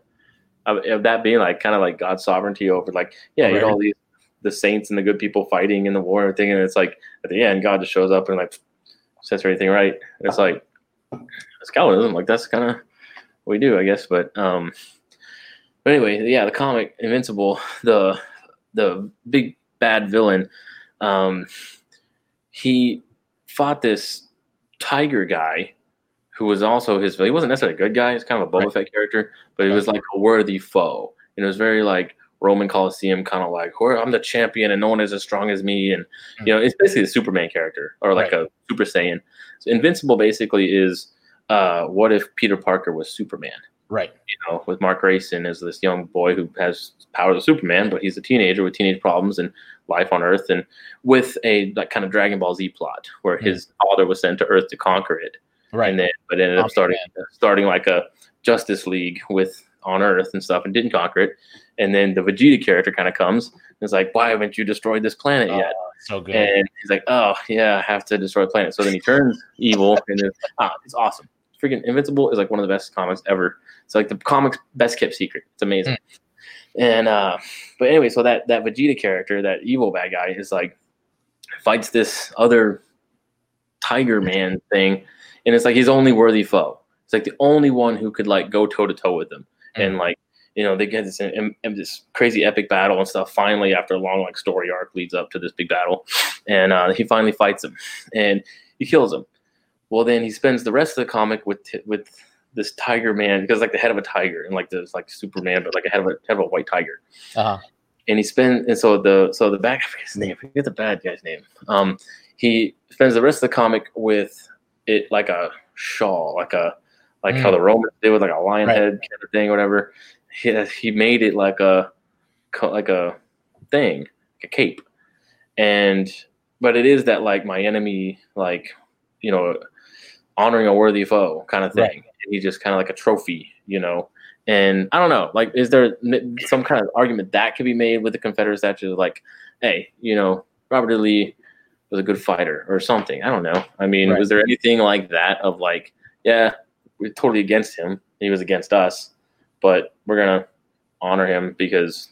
of, of that being like kind of like God's sovereignty over like yeah, you know all these the saints and the good people fighting in the war and everything, and it's like at the end God just shows up and like sets everything right. And it's like it's Calvinism. Like that's kind of what we do, I guess. But um, but anyway, yeah, the comic Invincible, the the big bad villain, um, he fought this tiger guy who was also his. He wasn't necessarily a good guy. He's kind of a Boba Right. Fett character, but he was like a worthy foe. And it was very like Roman Coliseum, kind of like, "Where I'm the champion and no one is as strong as me." And you know, it's basically a Superman character or like a Super Saiyan. So Invincible basically is uh, what if Peter Parker was Superman? Right. you know, with Mark Grayson as this young boy who has powers of Superman, but he's a teenager with teenage problems and life on Earth, and with a like kind of Dragon Ball Z plot where his father was sent to Earth to conquer it, Right. and then but ended up starting starting like a Justice League with on Earth and stuff, and didn't conquer it, and then the Vegeta character kind of comes and is like, why haven't you destroyed this planet yet? Oh, so good. And he's like, oh yeah, I have to destroy the planet. So then he turns evil, and then ah, it's awesome. Freaking Invincible is like one of the best comics ever. It's like the comics best kept secret. It's amazing. And uh, but anyway, so that that Vegeta character, that evil bad guy, is like fights this other Tiger Man thing, and it's like his only worthy foe. It's like the only one who could like go toe to toe with him, and like you know they get this and, this crazy epic battle and stuff. Finally, after a long like story arc, leads up to this big battle, and uh, he finally fights him, and he kills him. Well, then he spends the rest of the comic with with this tiger man because like the head of a tiger and like this like Superman, but like a head of a head of a white tiger Uh-huh. and he spends and so the so the back *laughs* I forget his name, I forget the bad guy's name. Um, he spends the rest of the comic with it like a shawl, like a like how Mm. the Romans did with like a lion Right. head kind of thing, or whatever. He he made it like a like a thing, like a cape, and but it is that like my enemy, like you know, honoring a worthy foe kind of thing. Right. He just kind of like a trophy, you know. And I don't know, like, is there some kind of argument that could be made with the Confederate statue? Like, hey, you know, Robert E. Lee was a good fighter or something. I don't know. I mean, Right. was there anything like that of like, yeah, we're totally against him. He was against us, but we're gonna honor him because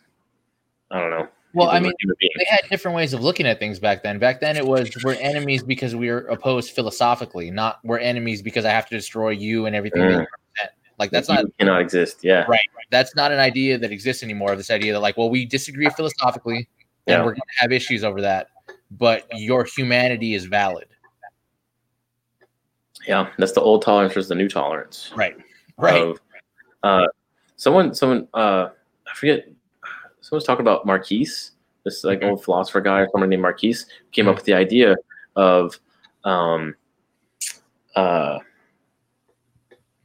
I don't know. Well, I mean, they had different ways of looking at things back then. Back then, it was we're enemies because we are opposed philosophically, not we're enemies because I have to destroy you and everything. Mm. Like that's You not cannot exist. Yeah, right. That's not an idea that exists anymore. This idea that like, well, we disagree philosophically, and Yeah. we're going to have issues over that, but your humanity is valid. yeah. That's the old tolerance versus the new tolerance. Right. Right. of, uh, someone, someone, uh, I forget, someone's talking about Marcuse, this like Mhm. old philosopher guy, or someone named Marcuse, came Mhm. up with the idea of um, uh,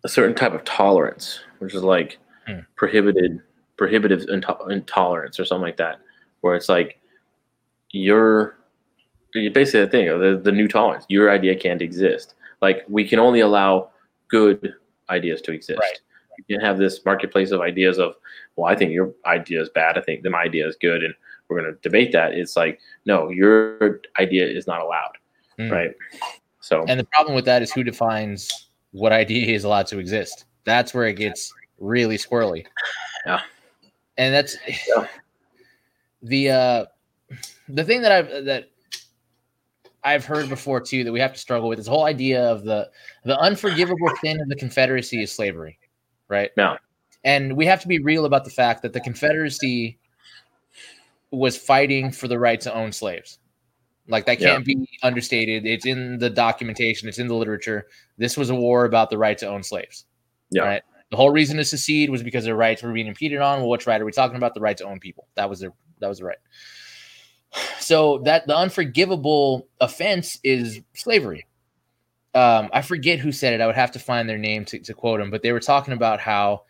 a certain type of tolerance, which is like Hmm. prohibited, prohibitive into- intolerance or something like that, where it's like you're, you basically the thing, the, the new tolerance, your idea can't exist. Like we can only allow good ideas to exist. Right. You can have this marketplace of ideas of, well, I think your idea is bad. I think my idea is good, and we're going to debate that. It's like, no, your idea is not allowed, Mm. right? So, And the problem with that is who defines what idea is allowed to exist. That's where it gets really squirrely. Yeah. And that's Yeah. *sighs* the uh the thing that I've that I've heard before too that we have to struggle with this whole idea of the the unforgivable sin of the Confederacy is slavery, right? Yeah. And we have to be real about the fact that the Confederacy was fighting for the right to own slaves. Like that can't be understated. It's in the documentation, it's in the literature. This was a war about the right to own slaves. Yeah. Right. The whole reason to secede was because their rights were being impeded on. Well, which right are we talking about? The right to own people. That was their that was the right. *sighs* So that the unforgivable offense is slavery. Um, I forget who said it. I would have to find their name to, to quote them, but they were talking about how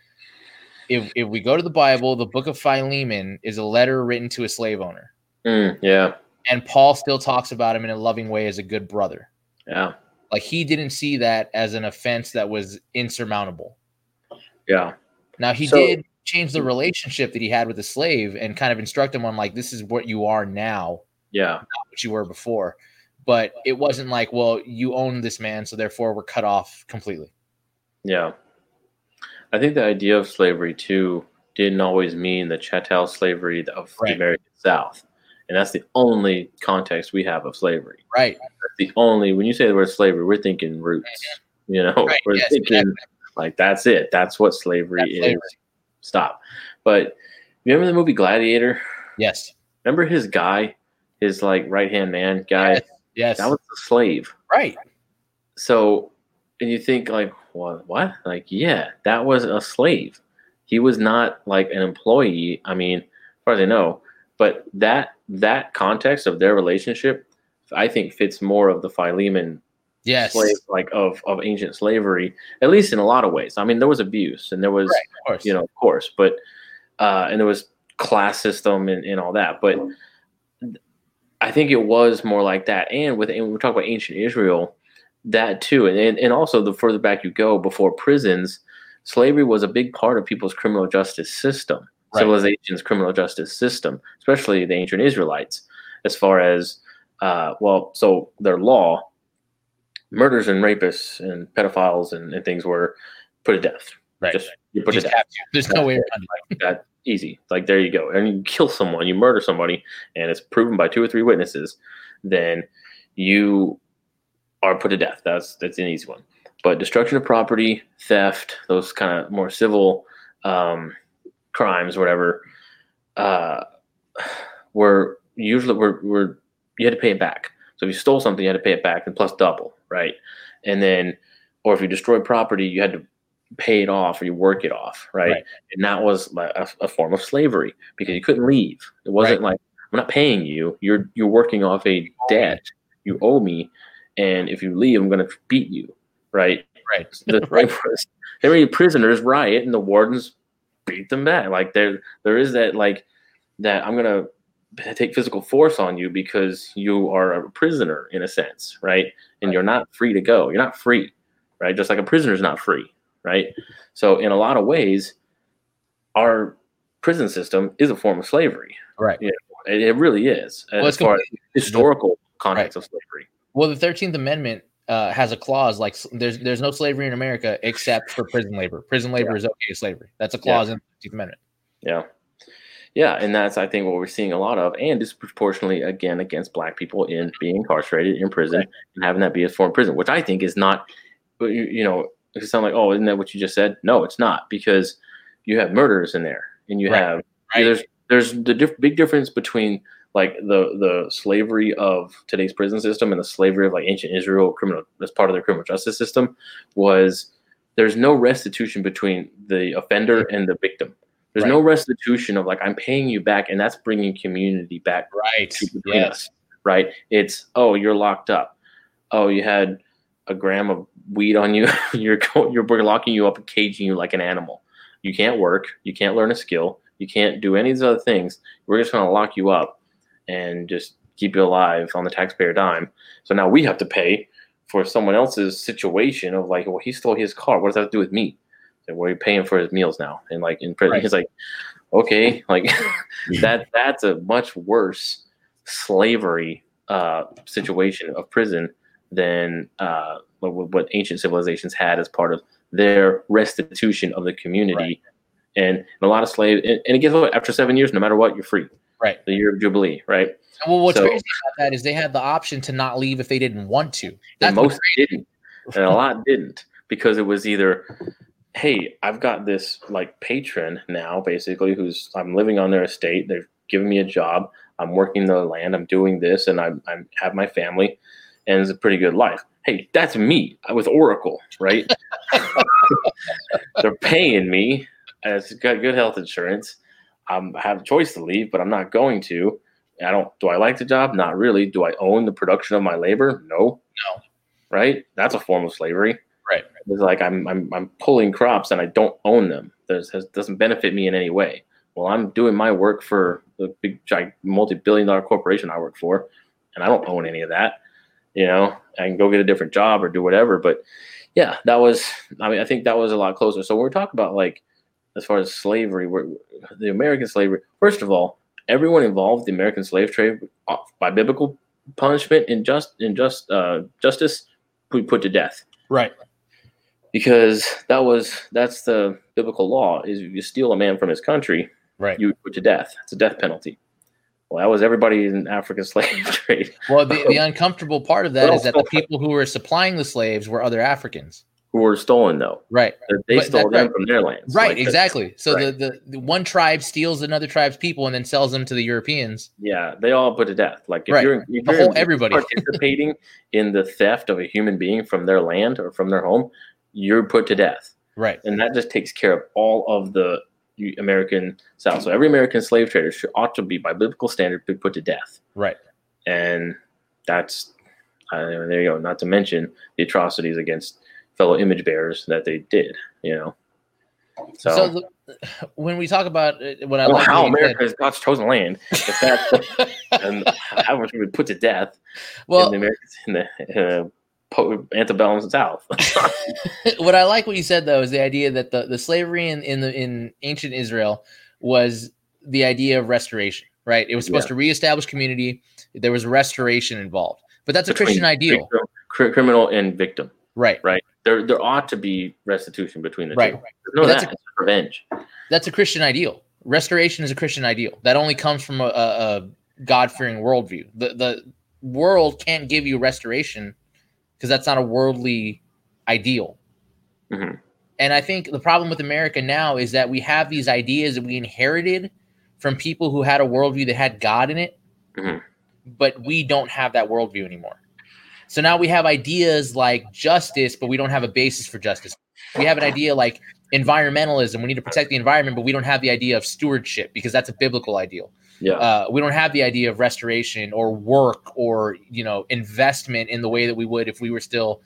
if if we go to the Bible, the book of Philemon is a letter written to a slave owner. mm, yeah, And Paul still talks about him in a loving way as a good brother. yeah, Like he didn't see that as an offense that was insurmountable. yeah, Now he So- did change the relationship that he had with the slave and kind of instruct him on like this is what you are now, yeah, not what you were before. But it wasn't like, well, you own this man, so therefore we're cut off completely. yeah. I think the idea of slavery too didn't always mean the chattel slavery of Right. the American South, and that's the only context we have of slavery. Right. That's the only when you say the word slavery, we're thinking roots. Mm-hmm. You know, Right, we're yes, thinking exactly. like that's it. That's what slavery That's is. slavery. Stop. But remember the movie Gladiator? Yes. Remember his guy, his like right hand man guy? Yes. Yes. That was a slave. right. So, and you think like, what? What? Like, yeah, that was a slave. He was not like an employee. I mean, as far as I know, but that that context of their relationship, I think fits more of the Philemon Yes. slave like of of ancient slavery, at least in a lot of ways. I mean, there was abuse and there was Right, you know, of course, but uh, and there was class system and, and all that. But I think it was more like that. And with and we talk about ancient Israel, that too, and, and and also the further back you go, before prisons, slavery was a big part of people's criminal justice system, Right. civilization's criminal justice system, especially the ancient Israelites, as far as uh, well, so their law, murders and rapists and pedophiles and, and things were put to death. Right. Just you put Just to death. There's no way around that easy. Like there you go. And you kill someone, you murder somebody, and it's proven by two or three witnesses, then you are put to death. That's that's an easy one. But destruction of property, theft, those kind of more civil um, crimes, whatever, uh, were usually were, were you had to pay it back. So if you stole something, you had to pay it back, and plus double, right? And then, or if you destroyed property, you had to pay it off or you work it off, right? Right. And that was like a, a form of slavery because you couldn't leave. It wasn't like I'm not paying you. You're you're working off a debt. You owe me, and if you leave, I'm going to beat you, right? Right. *laughs* The Right. were prisoners riot, and the wardens beat them back. Like there there is that like that I'm going to take physical force on you because you are a prisoner in a sense, right? And Right. you're not free to go. You're not free, right? Just like a prisoner is not free, right? So in a lot of ways, our prison system is a form of slavery. Right. It, it really is, Well, as far as historical context right. of slavery. Well, the Thirteenth Amendment uh, has a clause like there's there's no slavery in America except for prison labor. Prison labor yeah. is okay slavery. That's a clause yeah. in the Thirteenth Amendment. Yeah. Yeah, and that's I think what we're seeing a lot of, and disproportionately again against black people in being incarcerated in prison right. and having that be a form of prison, which I think is not, you, you know, it sound like oh, isn't that what you just said? No, it's not because you have murders in there, and you right. have right. there's there's the diff- big difference between like the the slavery of today's prison system and the slavery of like ancient Israel criminal as part of their criminal justice system was there's no restitution between the offender mm-hmm. and the victim. There's right. no restitution of like I'm paying you back, and that's bringing community back right yes. us. Right? It's oh you're locked up. Oh you had a gram of weed on you. *laughs* you're you're we're locking you up and caging you like an animal. You can't work. You can't learn a skill. You can't do any of these other things. We're just going to lock you up and just keep you alive on the taxpayer dime. So now we have to pay for someone else's situation of like, well, he stole his car. What does that do with me? And we're paying for his meals now. And like in prison, right. he's like, okay, *laughs* like *laughs* that that's a much worse slavery uh, situation of prison than uh, what, what, ancient civilizations had as part of their restitution of the community. Right. And, a lot of slaves, and, and again, after seven years, no matter what, you're free. Right. The year of Jubilee, right? Well, what's so, crazy about that is they had the option to not leave if they didn't want to. That's most didn't. And a lot didn't because it was either hey, I've got this like patron now, basically, who's I'm living on their estate. They've given me a job. I'm working the land. I'm doing this, and I I have my family, and it's a pretty good life. Hey, that's me with Oracle, right? *laughs* They're paying me. It's got good health insurance. I'm, I have a choice to leave, but I'm not going to. I don't. Do I like the job? Not really. Do I own the production of my labor? No. No. Right. That's a form of slavery. Right. It's like I'm I'm I'm pulling crops and I don't own them. This doesn't benefit me in any way. Well, I'm doing my work for the big giant multi-billion dollar corporation I work for, and I don't own any of that. You know, I can go get a different job or do whatever. But yeah, that was. I mean, I think that was a lot closer. So we're talking about like as far as slavery, we're, the American slavery. First of all, everyone involved in the American slave trade uh, by biblical punishment and just in just uh, justice, we put to death. Right because that was that's the biblical law is you steal a man from his country right you put to death it's a death penalty well that was everybody in african *laughs* slave trade well the, the *laughs* uncomfortable part of that is that the people who were supplying the slaves were other africans who were stolen though. Right. They but stole them right. from their lands. Right, like exactly. So right. The, the, the one tribe steals another tribe's people and then sells them to the Europeans. Yeah, they all put to death. Like if right. you're, if the you're whole, everybody *laughs* participating in the theft of a human being from their land or from their home, you're put to death. Right. And that just takes care of all of the American South. So every American slave trader should, ought to be, by biblical standard, be put to death. Right. And that's uh, there you go. Not to mention the atrocities against fellow image bearers that they did. You know. So, so the, when we talk about uh, what I well, like how America said, is God's chosen land, if that *laughs* and how much we would put to death well, in the Americans in the uh, antebellum South. *laughs* *laughs* what I like what you said though is the idea that the, the slavery in, in the in ancient Israel was the idea of restoration, right? It was supposed yeah. to reestablish community. There was restoration involved, but that's a Christian ideal. Victim, criminal and victim, right? Right. There, there ought to be restitution between the right. two. No, that's that. A, revenge. That's a Christian ideal. Restoration is a Christian ideal. That only comes from a, a, a God fearing worldview. The the world can't give you restoration because that's not a worldly ideal. Mm-hmm. And I think the problem with America now is that we have these ideas that we inherited from people who had a worldview that had God in it, mm-hmm. but we don't have that worldview anymore. So now we have ideas like justice, but we don't have a basis for justice. We have an idea like environmentalism. We need to protect the environment, but we don't have the idea of stewardship because that's a biblical ideal. Yeah. Uh, we don't have the idea of restoration or work or you know investment in the way that we would if we were still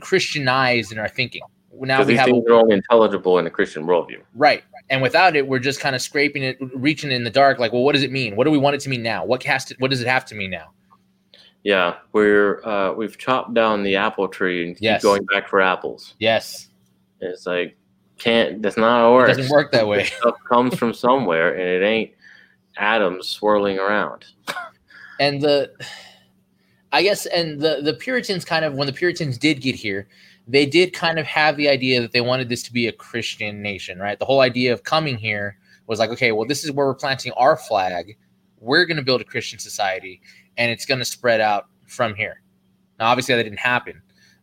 Christianized in our thinking. Now we have things a, are only intelligible in a Christian worldview, right? And without it, we're just kind of scraping it, reaching in the dark. Like, well, what does it mean? What do we want it to mean now? What has to, What does it have to mean now? Yeah, we're uh, we've chopped down the apple tree and yes. keep going back for apples. Yes, it's like can't. That's not how it works. It doesn't work that way. Stuff comes from somewhere, and it ain't atoms swirling around. and the I guess, and the the Puritans kind of when the Puritans did get here, they did kind of have the idea that they wanted this to be a Christian nation, right? The whole idea of coming here was like, okay, well, this is where we're planting our flag. We're going to build a Christian society, and it's going to spread out from here. Now, obviously, that didn't happen,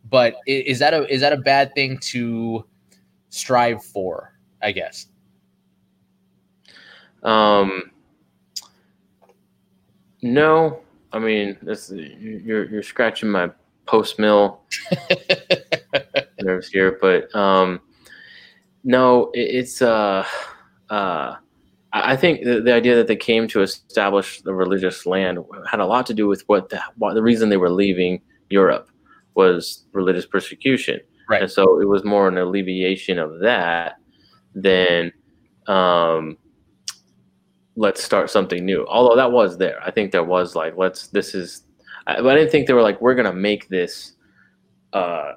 but is that a is that a bad thing to strive for? I guess. Um. No, I mean, this you're you're scratching my post mill *laughs* nerves here, but um, no, it, it's uh, uh, I think the, the, idea that they came to establish the religious land had a lot to do with what the what the reason they were leaving Europe was religious persecution, right? And so it was more an alleviation of that than um, let's start something new. Although that was there, I think there was like let's this is, I, but I didn't think they were like we're gonna make this uh,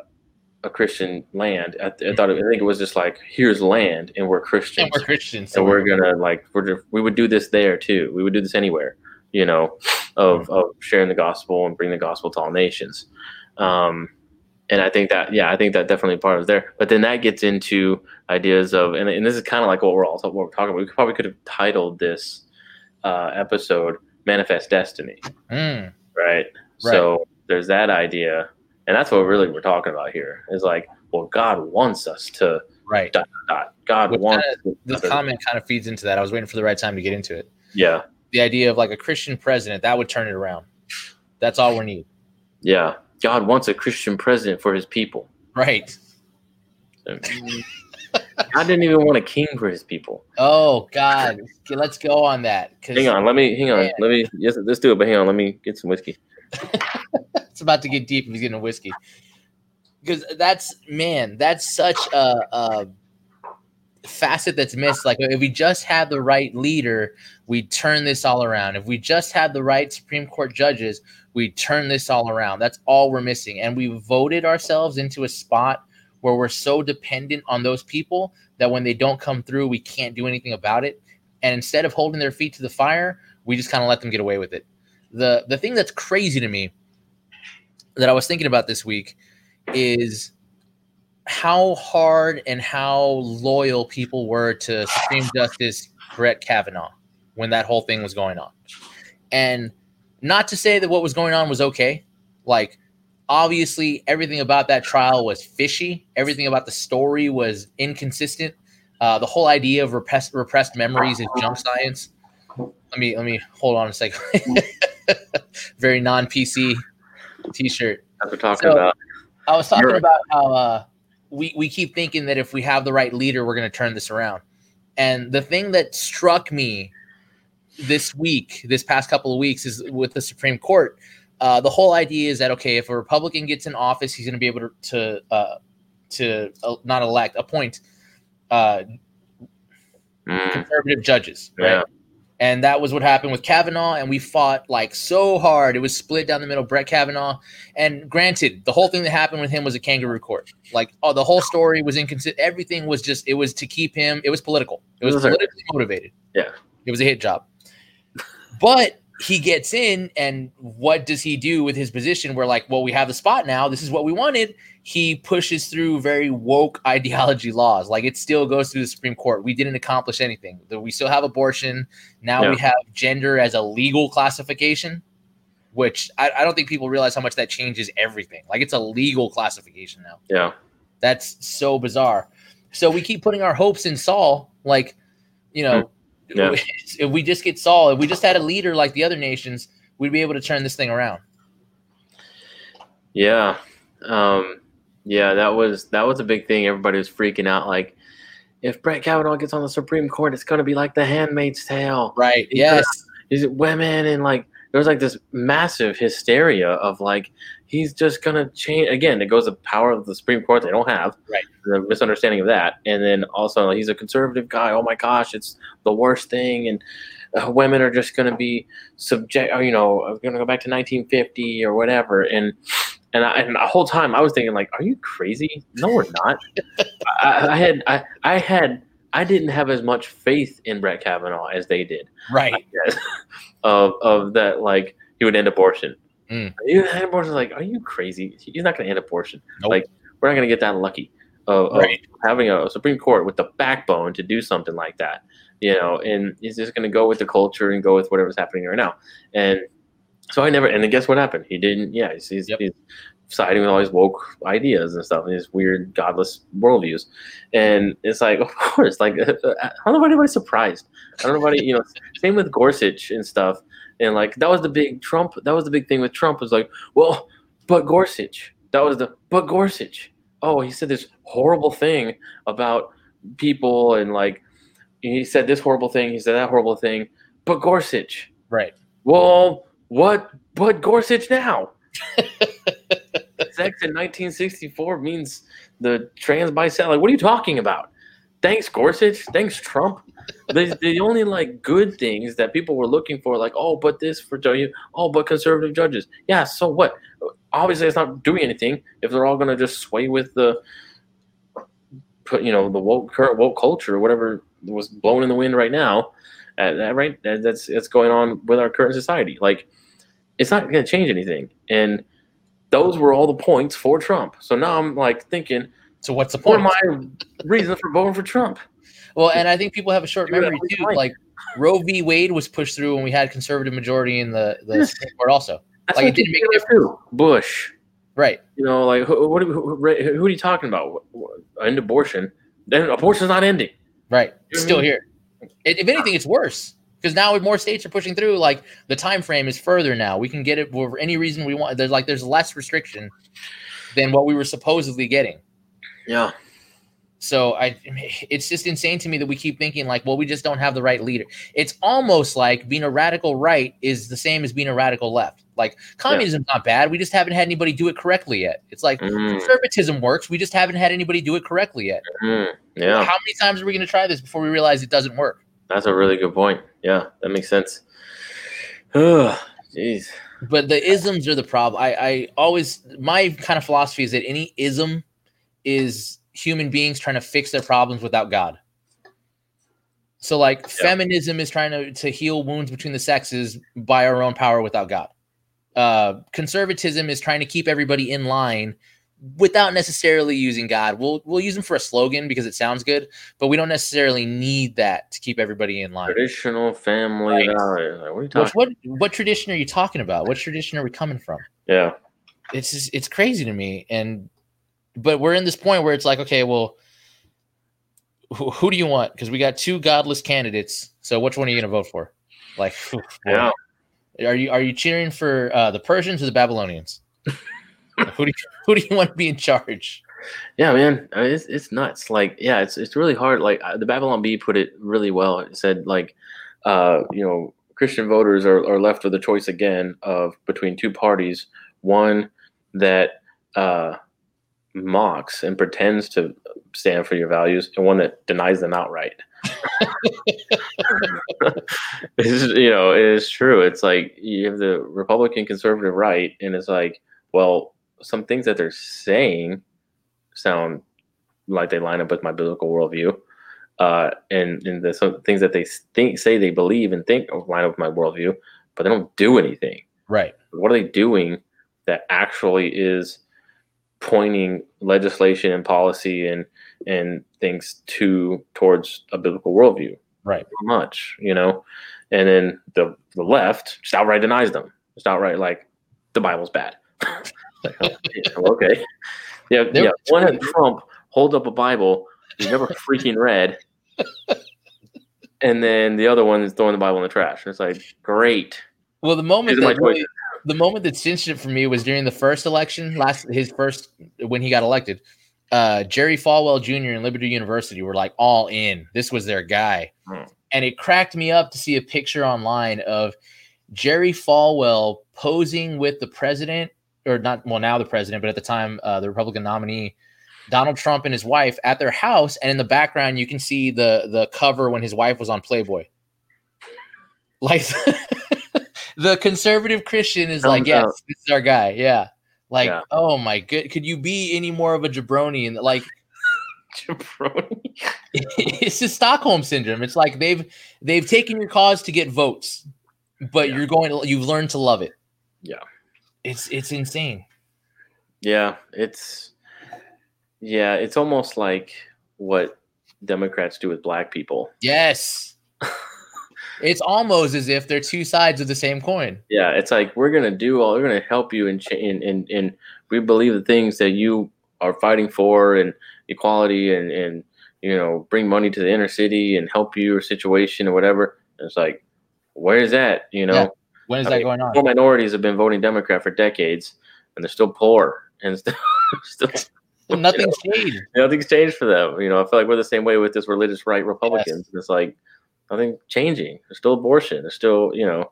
a Christian land. I, I thought it, I think it was just like here's land and we're Christians. And we're Christians, so we're gonna like we're just, we would do this there too. We would do this anywhere, you know, of mm-hmm. of sharing the gospel and bring the gospel to all nations. Um, and I think that yeah, I think that definitely part of there. But then that gets into ideas of and, and this is kind of like what we're all what we're talking about. We probably could have titled this uh, episode "Manifest Destiny," mm. right? right? So there's that idea, and that's what really we're talking about here. Is like, well, God wants us to right. Dot, dot, God Which wants. Kind of, this comment kind of feeds into that. I was waiting for the right time to get into it. Yeah. The idea of like a Christian president that would turn it around. That's all we need. Yeah. God wants a Christian president for his people. Right. I didn't even want a king for his people. Oh God, let's go on that. Hang on, let me hang on. Man. Let me yes, let's do it. But hang on, let me get some whiskey. *laughs* it's about to get deep if he's getting a whiskey. Because that's man, that's such a, a facet that's missed. Like if we just had the right leader, we turn this all around. If we just had the right Supreme Court judges, we turn this all around. That's all we're missing. And we voted ourselves into a spot where we're so dependent on those people that when they don't come through, we can't do anything about it. And instead of holding their feet to the fire, we just kind of let them get away with it. The the thing that's crazy to me that I was thinking about this week is how hard and how loyal people were to Supreme Justice Brett Kavanaugh when that whole thing was going on. And not to say that what was going on was okay. Like, obviously, everything about that trial was fishy. Everything about the story was inconsistent. Uh, the whole idea of repressed repressed memories is junk science. Let me let me hold on a second. *laughs* Very non PC T-shirt. That's what we're talking so, about. I was talking You're- about how uh, we we keep thinking that if we have the right leader, we're going to turn this around. And the thing that struck me this week, this past couple of weeks, is with the Supreme Court. Uh, the whole idea is that okay, if a Republican gets in office, he's going to be able to to uh, to uh, not elect, appoint uh, mm. conservative judges, right? Yeah. And that was what happened with Kavanaugh, and we fought like so hard. It was split down the middle. Brett Kavanaugh, and granted, the whole thing that happened with him was a kangaroo court. Like, oh, the whole story was inconsistent. Everything was just it was to keep him. It was political. It was politically motivated. Yeah, it was a hit job. But he gets in, and what does he do with his position? We're like, well, we have the spot now. This is what we wanted. He pushes through very woke *laughs* ideology laws. Like it still goes through the Supreme Court. We didn't accomplish anything. We still have abortion. Now yeah. we have gender as a legal classification, which I, I don't think people realize how much that changes everything. Like it's a legal classification now. Yeah. That's so bizarre. So we keep putting our hopes in Saul, like, you know, hmm. Yeah. *laughs* If we just get Saul, if we just had a leader like the other nations, we'd be able to turn this thing around. Yeah. Um, yeah, that was that was a big thing. Everybody was freaking out like if Brett Kavanaugh gets on the Supreme Court, it's gonna be like the handmaid's tale. Right. Yes. Is it women and like there was like this massive hysteria of like he's just gonna change again. It goes the power of the Supreme Court they don't have, right? The misunderstanding of that, and then also he's a conservative guy. Oh my gosh, it's the worst thing, and uh, women are just gonna be subject. You know, gonna go back to 1950 or whatever, and. And, I, and the whole time I was thinking, like, are you crazy? No, we're not. *laughs* I, I had, I, I had I didn't have as much faith in Brett Kavanaugh as they did. Right. *laughs* of of that like he would end abortion Mm. You end abortion like, are you crazy? He's not going to end abortion. Nope. Like, we're not going to get that lucky of, of having a Supreme Court with the backbone to do something like that. You know, and he's just going to go with the culture and go with whatever's happening right now. And so I never. And then guess what happened? He didn't. Yeah, he's, he's, Yep. he's siding with all these woke ideas and stuff, and these weird, godless worldviews. And it's like, *laughs* of course, like *laughs* I don't know if anybody's surprised. I don't know anybody, you know, *laughs* same with Gorsuch and stuff. And like that was the big Trump. That was the big thing with Trump was like, well, but Gorsuch. That was the but Gorsuch. Oh, he said this horrible thing about people and like he said this horrible thing. He said that horrible thing. But Gorsuch. Right. Well, what? But Gorsuch now. Sex in 1964 means the trans bisexual. Like, what are you talking about? Thanks, Gorsuch. Thanks, Trump. The, the only like good things that people were looking for, like, oh, but this for you, oh, but conservative judges. Yeah, so what? Obviously, it's not doing anything if they're all going to just sway with the, put you know, the woke current woke culture, or whatever was blowing in the wind right now. Uh, that right, that, that's that's going on with our current society. Like, it's not going to change anything, and those were all the points for Trump. So now I'm like thinking, So what's the point? are my reason for voting for Trump? Well, and I think people have a short memory too. time. Like Roe v. Wade was pushed through when we had conservative majority in the the Yes. Supreme Court also. That's Like, it didn't make a do. Bush, Right. you know, like who, what, who, who who are you talking about? End abortion? Then abortion's not ending. Right. It's Mhm. still here. If if anything, it's worse because now with more states are pushing through. Like the time frame is further now. We can get it for any reason we want. There's like there's less restriction than what we were supposedly getting. Yeah, So I, it's just insane to me that we keep thinking like, well, we just don't have the right leader. It's almost like being a radical right is the same as being a radical left. Like communism's not bad. We just haven't had anybody do it correctly yet. It's like Mm, conservatism works. We just haven't had anybody do it correctly yet. mm, yeah. How many times are we going to try this before we realize it doesn't work? That's a really good point. Yeah, that makes sense. Jeez. But the isms are the problem. I, I always my kind of philosophy is that any ism is human beings trying to fix their problems without God. So like Yeah. feminism is trying to, to heal wounds between the sexes by our own power without God. Uh, conservatism is trying to keep everybody in line without necessarily using God. We'll we'll use them for a slogan because it sounds good, but we don't necessarily need that to keep everybody in line. Traditional family Right. values. Like, what are you Which, what what tradition are you talking about? What tradition are we coming from? Yeah. it's just it's crazy to me and but we're in this point where it's like okay well who, who do you want because we got two godless candidates so which one are you going to vote for like. *laughs* Yeah. are you are you cheering for uh, the persians or the babylonians *laughs* who do you, who do you want to be in charge Yeah, man, I mean, it's it's nuts. Like, yeah, it's it's really hard. Like the Babylon Bee put it really well. It said like, uh, you know, Christian voters are, are left with a choice again of between two parties. One that uh, mocks and pretends to stand for your values, and one that denies them outright. *laughs* it's, you know, it is true. It's like you have the Republican conservative right, and it's like, well, some things that they're saying sound like they line up with my biblical worldview. Uh, and and the some things that they think say they believe and think line up with my worldview, but they don't do anything. right What are they doing that actually is pointing legislation and policy and and things to towards a biblical worldview? right Not much, you know. And then the the left just outright denies them. Just outright like the Bible's bad. *laughs* Like, *laughs* oh, okay. Yeah, yeah. One had Trump hold up a Bible you never freaking read, and then the other one is throwing the Bible in the trash. It's like great. well the moment These are my that really, the moment that cinched it for me was during the first election last his first when he got elected uh jerry falwell jr and liberty university were like all in this was their guy Hmm. and it cracked me up to see a picture online of jerry falwell posing with the president or not well now the president but at the time uh, the republican nominee donald trump and his wife at their house and in the background you can see the the cover when his wife was on playboy like *laughs* the conservative christian is like yes up. this is our guy yeah like Yeah. oh my good could you be any more of a jabroni and like *laughs* Jabroni. *laughs* it's just stockholm syndrome it's like they've they've taken your cause to get votes but Yeah. you're going to you've learned to love it Yeah. It's it's insane. Yeah, it's yeah, it's almost like what Democrats do with black people. Yes. *laughs* it's almost as if they're two sides of the same coin. Yeah, it's like we're gonna do all. We're gonna help you and and and and we believe the things that you are fighting for and equality and and you know bring money to the inner city and help your situation or whatever. And it's like, where is that? You know, yeah. When is I that mean, going on? Poor minorities have been voting Democrat for decades, and they're still poor and *laughs* still. still nothing's *laughs* you know, changed. Nothing's changed for them. You know, I feel like we're the same way with this religious right Republicans. Yes. It's like nothing changing. There's still abortion. There's still, you know,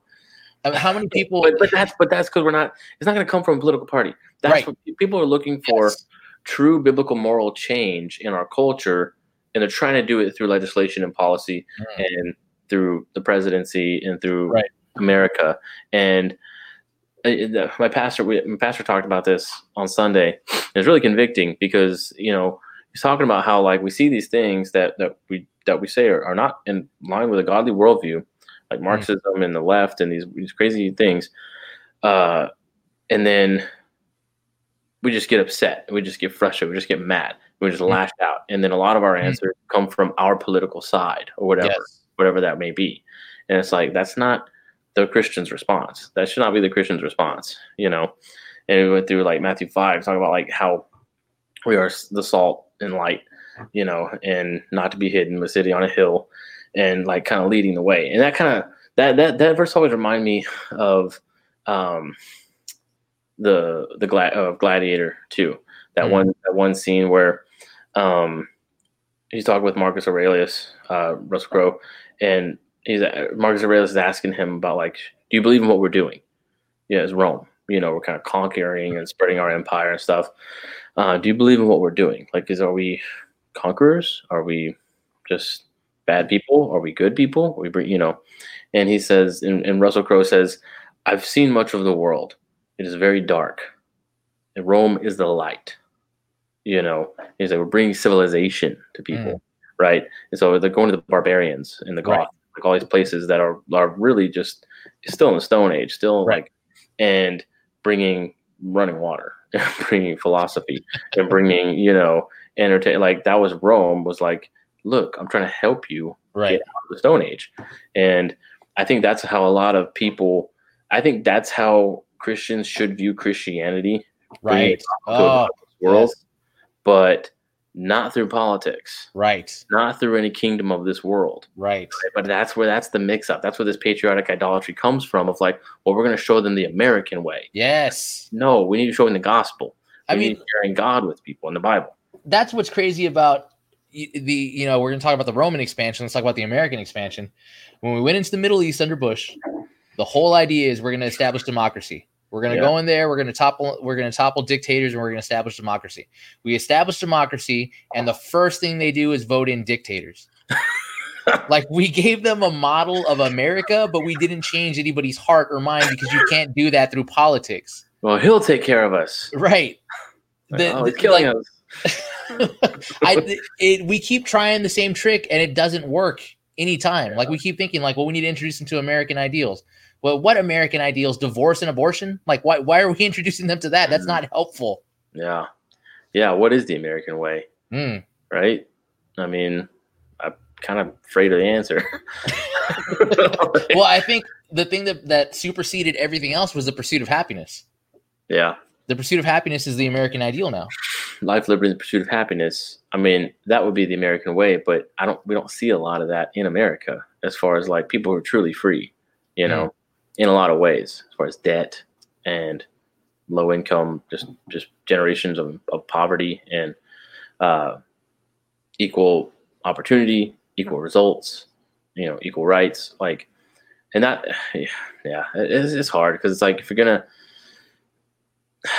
I mean, how many people? But, but that's but that's because we're not. It's not going to come from a political party. That's right. what people are looking for. Yes. True biblical moral change in our culture, and they're trying to do it through legislation and policy, mm. and through the presidency and through right. America. And uh, my pastor, my pastor talked about this on Sunday. It's really convicting because you know he's talking about how like we see these things that that we that we say are, are not in line with a godly worldview, like hmm. Marxism mm-hmm. and the left and these these crazy things, uh, and then we just get upset, we just get frustrated, we just get mad, we just mm-hmm. lash out, and then a lot of our mm-hmm. answers mm-hmm. come from our political side or whatever, yes. whatever that may be, and it's like that's not the Christian's response. That should not be the Christian's response, you know. And we went through like Matthew five, talking about like how we are the salt and light, you know, and not to be hidden, the city on a hill, and like kind of leading the way. And that kind of that that that verse always remind me of um the the glad of Gladiator too. That mm-hmm. one that one scene where um he's talking with Marcus Aurelius, uh, Russell Crowe, and he's Marcus Aurelius is asking him about like, do you believe in what we're doing? Yeah, it's Rome. You know, we're kind of conquering and spreading our empire and stuff. Uh, do you believe in what we're doing? Like, is are we conquerors? Are we just bad people? Are we good people? Are we bring, you know, and he says, and, and Russell Crowe says, I've seen much of the world. It is very dark. And Rome is the light. You know, he's like, we're bringing civilization to people, mm. right? And so they're going to the barbarians and the Goths. Right like all these places that are are really just still in the Stone Age, still right. like, and bringing running water, *laughs* bringing philosophy, and bringing you know entertain. Like that was Rome was like, look, I'm trying to help you right. get out of the Stone Age, and I think that's how a lot of people. I think that's how Christians should view Christianity. Right. Oh, world, yes. but not through politics, right? Not through any kingdom of this world, right? right? But that's where that's the mix up. That's where this patriotic idolatry comes from. Of like, well, we're going to show them the American way. Yes. No, we need to show them the gospel. We I mean, sharing God with people in the Bible. That's what's crazy about the you know we're going to talk about the Roman expansion. Let's talk about the American expansion. When we went into the Middle East under Bush, the whole idea is we're going to establish democracy. We're going to yeah. go in there. We're going to topple. We're going to topple dictators, and we're going to establish democracy. We establish democracy, and the first thing they do is vote in dictators. *laughs* like we gave them a model of America, but we didn't change anybody's heart or mind because you can't do that through politics. Well, he'll take care of us, right? The, oh, he's killing like, us. *laughs* I, it, we keep trying the same trick, and it doesn't work anytime. Yeah. Like we keep thinking, like, well, we need to introduce them to American ideals. Well, what American ideals? Divorce and abortion? Like, why why are we *laughs* introducing them to that? That's not helpful. Yeah, yeah. What is the American way? Mm. Right. I mean, I'm kind of afraid of the answer. *laughs* well, I think the thing that that superseded everything else was the pursuit of happiness. Yeah. The pursuit of happiness is the American ideal now. Life, liberty, and the pursuit of happiness. I mean, that would be the American way, but I don't. We don't see a lot of that in America as far as like people who are truly free. You know, mm in a lot of ways, as far as debt and low income, just just generations of, of poverty and uh, equal opportunity, equal results, you know, equal rights, like, and that, *sighs* yeah, it's, it's hard because it's like if you're gonna, *sighs*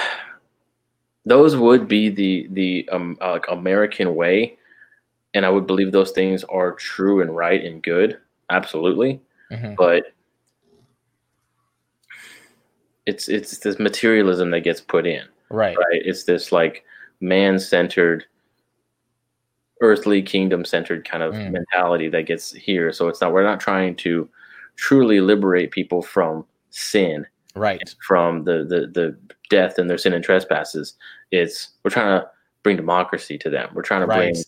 those would be the the um, uh, like American way, and I would believe those things are true and right and good, absolutely, mm-hmm. but it's it's this materialism that gets put in. Right. Right. It's this like man centered, earthly kingdom centered kind of mm. mentality that gets here. So it's not we're not trying to truly liberate people from sin. right from the the the death and their sin and trespasses. It's we're trying to bring democracy to them. We're trying to Right. bring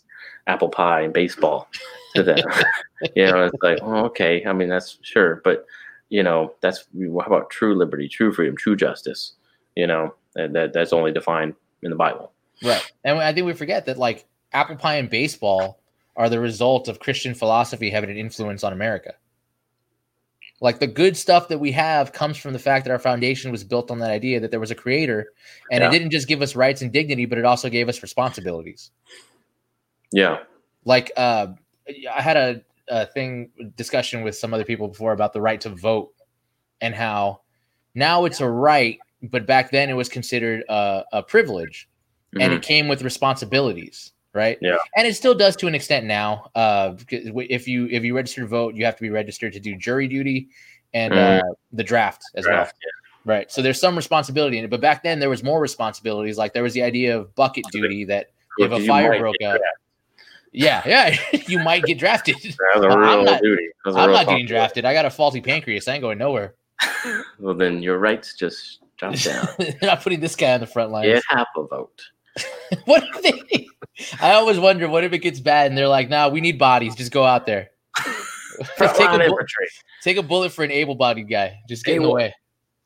apple pie and baseball to them. *laughs* *laughs* you know, it's like, oh, okay. I mean, that's sure, but you know, that's how about true liberty, true freedom, true justice? You know, that, that that's only defined in the Bible. right and i think we forget that like apple pie and baseball are the result of christian philosophy having an influence on america like the good stuff that we have comes from the fact that our foundation was built on that idea that there was a creator and Yeah. it didn't just give us rights and dignity but it also gave us responsibilities Yeah, like uh i had a, a thing discussion with some other people before about the right to vote and how now it's a right but back then it was considered a, a privilege and Mhm. it came with responsibilities right Yeah. and it still does to an extent now uh if you if you register to vote you have to be registered to do jury duty and uh the draft as well Draft, right so there's some responsibility in it but back then there was more responsibilities like there was the idea of bucket duty that if a fire broke out drafted. Yeah yeah *laughs* you might get drafted a I'm not- duty. A i'm real not getting drafted i got a faulty pancreas i ain't going nowhere *laughs* Well, then your rights just drop *laughs* down. They're not putting this guy on the front line. Get half a vote. what if they i always wonder what if it gets bad and they're like nah we need bodies just go out there take, a, bu- take a bullet for an able-bodied guy just get in the way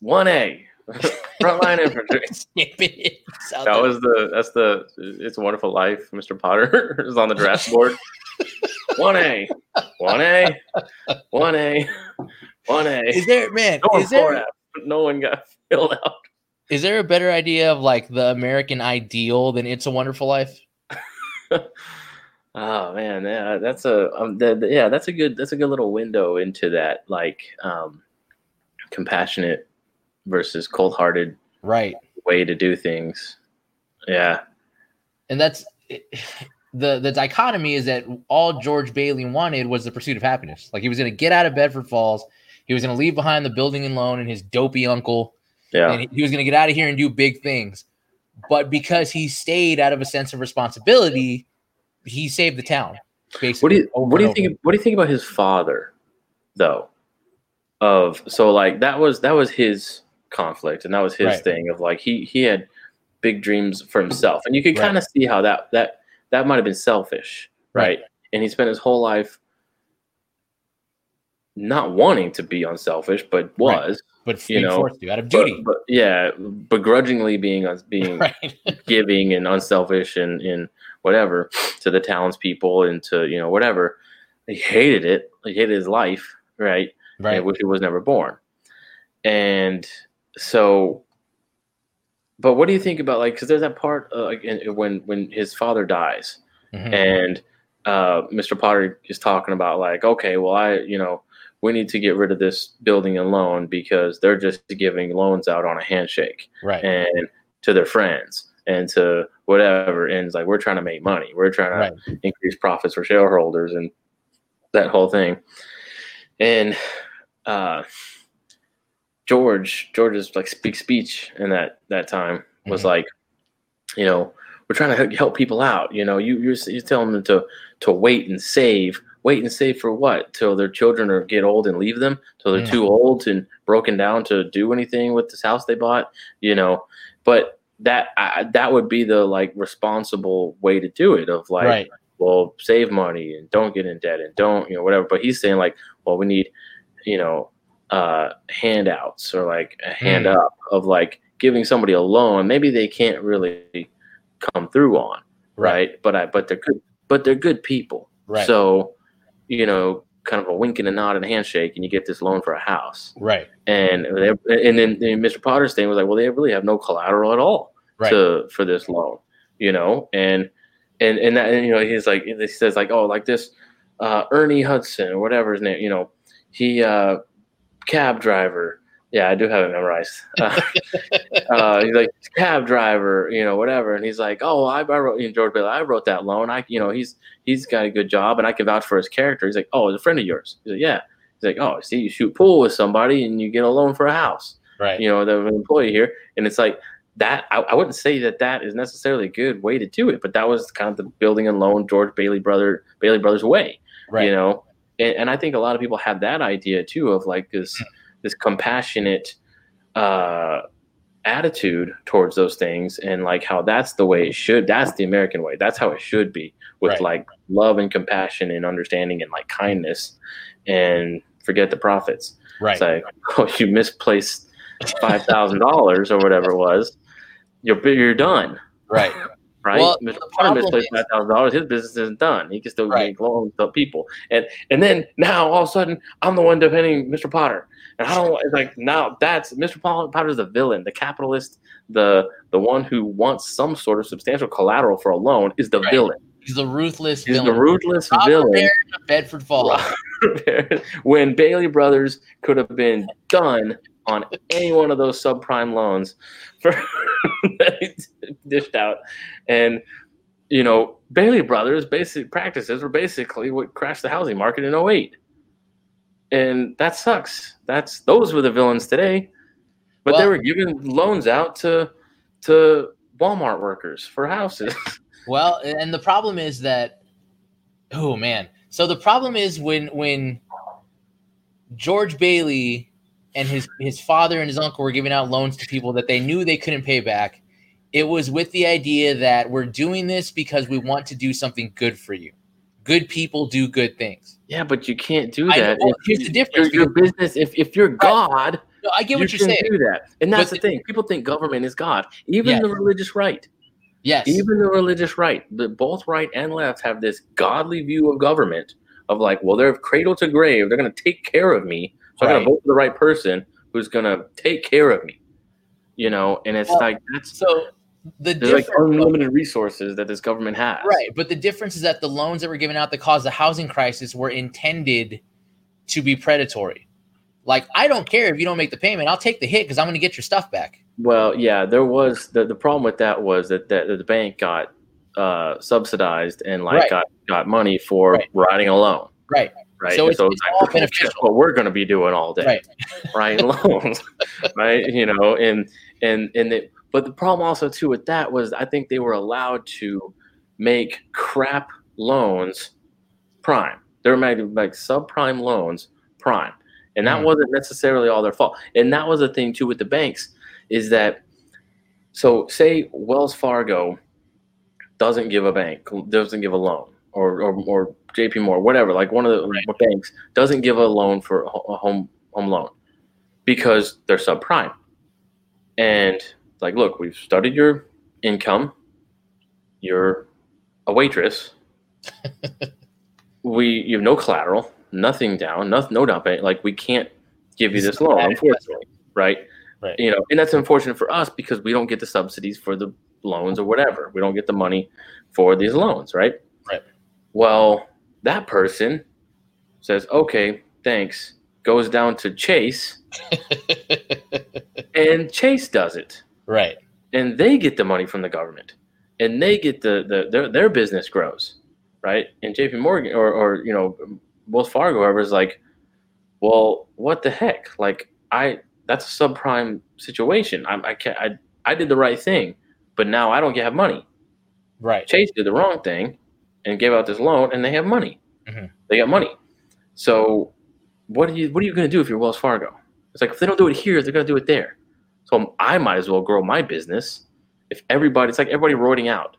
One A. *laughs* Frontline infantry. Snip it. It's out That was the that's the it's a wonderful life. Mr. Potter *laughs* is on the draft board. One A, one A, one A, one A. is there man No one is there F. No one got *laughs* filled out. is there a better idea of like the american ideal than it's a wonderful life Oh man, yeah, that's a um, the, the- yeah, that's a good that's a good little window into that like um, compassionate versus cold-hearted right way to do things. Yeah, and that's the the dichotomy is that all George Bailey wanted was the pursuit of happiness. Like he was going to get out of Bedford Falls, he was going to leave behind the building and loan and his dopey uncle, yeah, and he- he was going to get out of here and do big things. But because he stayed out of a sense of responsibility, he saved the town. Basically, What do you what do you think over. what do you think about his father though? Of so like that was that was his conflict and that was his Right. thing of like he he had big dreams for himself and you could Right. kind of see how that that that might have been selfish, right? And he spent his whole life not wanting to be unselfish, but was But you know, forced to out of duty, but, yeah, begrudgingly being being *laughs* giving and unselfish and, and whatever to the townspeople and to you know whatever. He hated it. He hated his life, right? right. Which he was never born. And so, but what do you think about like? Because there's that part uh, when when his father dies, Mhm. and uh, Mr. Potter is talking about like, okay, well, I you know we need to get rid of this building and loan because they're just giving loans out on a handshake right. and to their friends and to whatever. And it's like we're trying to make money. We're trying to Right. increase profits for shareholders and that whole thing. And uh, George, George's like big speech in that that time was Mhm. like, you know, we're trying to help- people out. You know, you you're, you're telling them to to wait and save. Wait and save for what? Till their children are get old and leave them. Till they're Mm. too old and broken down to do anything with this house they bought. You know, but that I, that would be the like responsible way to do it. Of like, right. well, save money and don't get in debt and don't, you know, whatever. But he's saying like, well, we need, you know, uh, handouts or like a hand Mm. up of like giving somebody a loan. Maybe they can't really come through on, right? But I, but they're good, but they're good people. Right. So, you know, kind of a wink and a nod and a handshake, and you get this loan for a house. Right. And they, and then and Mr. Potter's thing was like, well, they really have no collateral at all Right. to for this loan, you know, and and and that and, you know he's like he says like oh like this uh, Ernie Hudson or whatever his name, you know, he uh, cab driver. Yeah, I do have it memorized. *laughs* Uh, uh, he's like cab driver, you know, whatever, and he's like, oh, I, I wrote you know, George Bailey. I wrote that loan. I, you know, he's he's got a good job, and I can vouch for his character. He's like, oh, he's a friend of yours. He's like, yeah. He's like, oh, see, you shoot pool with somebody, and you get a loan for a house Right. you know, the employee here. And it's like that. I, I wouldn't say that that is necessarily a good way to do it, but that was kind of the building and loan George Bailey brother Bailey brothers way, Right. you know. And, and I think a lot of people have that idea too of like this this compassionate uh, attitude towards those things and like how that's the way it should that's the american way that's how it should be with Right. like love and compassion and understanding and like kindness and forget the profits Right. it's like *laughs* oh you misplaced five thousand dollars or whatever it was you're you're done right. *laughs* right Well, Mr. Potter misplaced five thousand dollars his business isn't done he can still Right. make loans to people and and then now all of a sudden I'm the one defending Mr. Potter and I don't it's like now that's Mr. Paul Potter's the villain, the capitalist, the the one who wants some sort of substantial collateral for a loan is the Right. villain. He's the ruthless He's villain. the ruthless Robert villain. Bedford Falls. when Bailey Brothers could have been done on any one of those subprime loans for *laughs* that he dished out, and you know Bailey Brothers' basic practices were basically what crashed the housing market in 08. and that sucks. That's those were the villains today, but they were giving loans out to to Walmart workers for houses. *laughs* Well, and the problem is that oh man. So the problem is when when George Bailey and his his father and his uncle were giving out loans to people that they knew they couldn't pay back, it was with the idea that we're doing this because we want to do something good for you. Good people do good things. yeah, but you can't do that. know. Here's the you- difference, Your, your business, if if you're God, No, I get what you're saying. do that, and that's But the thing. People think government is God. Even Yes. the religious right. Yes. even the religious right, the both right and left have this godly view of government of like, well, they're cradle to grave. They're going to take care of me. So I got to vote for the right person who's going to take care of me. You know, and it's Well, like that's so the there's like unlimited resources that this government has. Right, but the difference is that the loans that were given out that caused the housing crisis were intended to be predatory. Like, I don't care if you don't make the payment; I'll take the hit because I'm going to get your stuff back. Well, yeah, there was the the problem with that was that that the bank got uh, subsidized and like Right. got got money for Right. writing a loan. Right, Right. So And it's- it's all guess beneficial. what we're going to be doing all day. right, *laughs* loans, *laughs* right? You know, and and and it, but the problem also too with that was I think they were allowed to make crap loans prime. They were making like subprime loans prime, and that Mm. wasn't necessarily all their fault. And that was the thing too with the banks is that so say Wells Fargo doesn't give a bank doesn't give a loan or or, or JP Morgan whatever like one of the Right. banks doesn't give a loan for a home home loan because they're subprime. And like look we've studied your income. You're a waitress. *laughs* We you have no collateral nothing down no, no down payment. Like we can't give you This this is a loan unfortunately right? Right. you know and that's unfortunate for us because we don't get the subsidies for the loans or whatever. We don't get the money for these loans right? Right. well that person says okay thanks goes down to chase *laughs* and chase does it. Right, and they get the money from the government and they get the, the their, their business grows right? And jp morgan or, or you know wells fargo whoever is like well what the heck? Like i that's a subprime situation. I, I can't I, I did the right thing but now i don't get have money. Right. chase did the wrong thing and gave out this loan and they have money. Mhm. they got money. So what are you what are you going to do if you're wells fargo? It's like if they don't do it here they're going to do it there. So i might as well grow my business. If everybody it's like everybody roiding out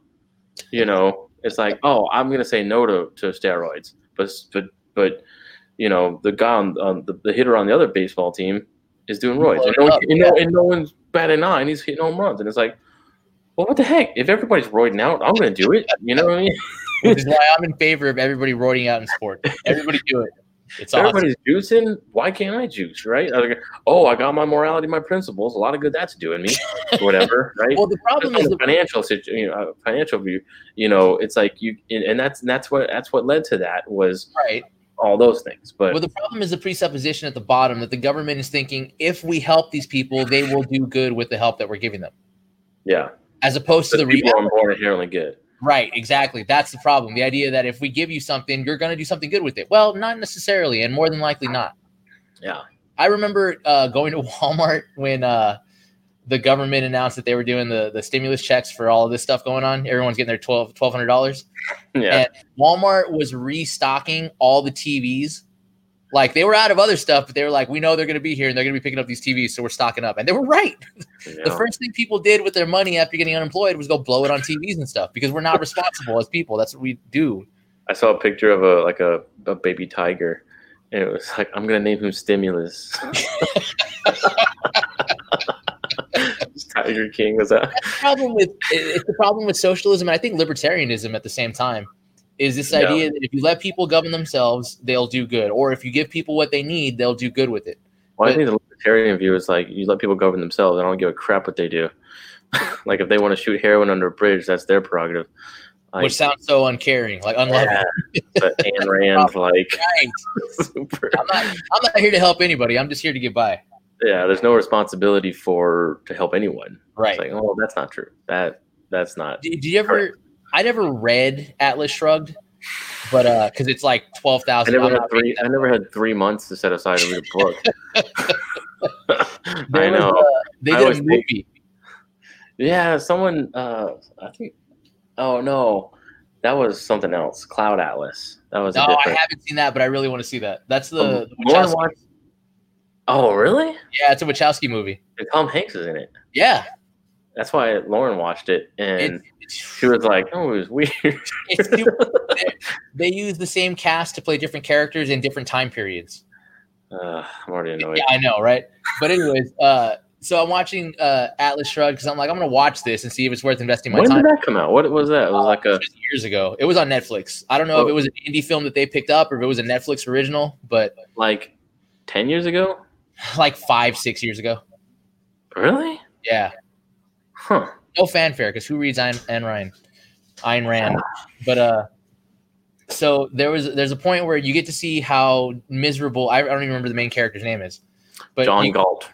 you know? It's like oh i'm going to say no to, to steroids but but but you know the guy on, on the, the hitter on the other baseball team is doing roids. And no, up, and, no, and no one's batting nine he's hitting home runs. And it's like well what the heck? If everybody's roiding out i'm going to do it you know what i mean *laughs* Which is why I'm in favor of everybody roiding out in sports. Everybody do it. It's If awesome. everybody's juicing. Why can't I juice? Right? Like, oh, I got my morality, my principles. A lot of good that's doing me. *laughs* Whatever. Right? Well, the problem is the financial situation. you know, financial view. You know, it's like you, and that's and that's what that's what led to that was right. all those things. But Well, the problem is the presupposition at the bottom that the government is thinking if we help these people, they will do good with the help that we're giving them, yeah, as opposed to the people reality. are born inherently good. Right, exactly. That's the problem. The idea that if we give you something, you're going to do something good with it. Well, not necessarily, and more than likely not. Yeah. I remember uh, going to *laughs* Walmart when uh, the government announced that they were doing the, the stimulus checks for all of this stuff going on. Everyone's getting their $1,200. $1,200. Yeah. And Walmart was restocking all the TVs Like they were out of other stuff, but they were like, we know they're going to be here and they're going to be picking up these TVs, so we're stocking up. And they were right. Yeah. The first thing people did with their money after getting unemployed was go blow it on TVs and stuff because we're not responsible as people. That's what we do. I saw a picture of a like a, a baby tiger, and it was like, I'm gonna name him Stimulus. *laughs* *laughs* Tiger King was that? That's the problem with it's the problem with socialism and I think libertarianism at the same time is this idea that if you let people govern themselves, they'll do good, or if you give people what they need, they'll do good with it. Well, I think the libertarian view is like you let people govern themselves. and I don't give a crap what they do. *laughs* like if they want to shoot heroin under a bridge, that's their prerogative. Like, which sounds so uncaring, like unloving. yeah, *laughs* but Ayn Rand, like *laughs* super. I'm not I'm not here to help anybody. I'm just here to get by. Yeah, there's no responsibility for to help anyone. Right. It's like, oh, that's not true. That that's not. Did, did you ever? I never read Atlas Shrugged, but uh, because it's like twelve thousand. I never had three. I never had three months to set aside to read a book. *laughs* *laughs* I know. they I did always a think- movie. Yeah, someone. Uh, I think. Oh no, that was something else. Cloud Atlas. That was. No, a I different. haven't seen that, but I really want to see that. That's the, Um, the Oh really? yeah, it's a Wachowski movie. And Tom Hanks is in it. Yeah, That's why Lauren watched it, and it's, she was like, "Oh, it was weird." they use the same cast to play different characters in different time periods. uh, I'm already annoyed. Yeah, I know, right? But anyways, uh, so I'm watching uh, Atlas Shrugged because I'm like, I'm gonna watch this and see if it's worth investing my When time. did that come out? What was that? It was like a. Years ago. It was on Netflix. I don't know if Oh. it was an indie film that they picked up or if it was a Netflix original, but like 10 years ago? *sighs* like five, six years ago. Really? Yeah. Huh. No fanfare because who reads Ayn, Ayn Rand? Ayn Rand. But uh so there was there's a point where you get to see how miserable I, I don't even remember the main character's name is. But John you- Galt.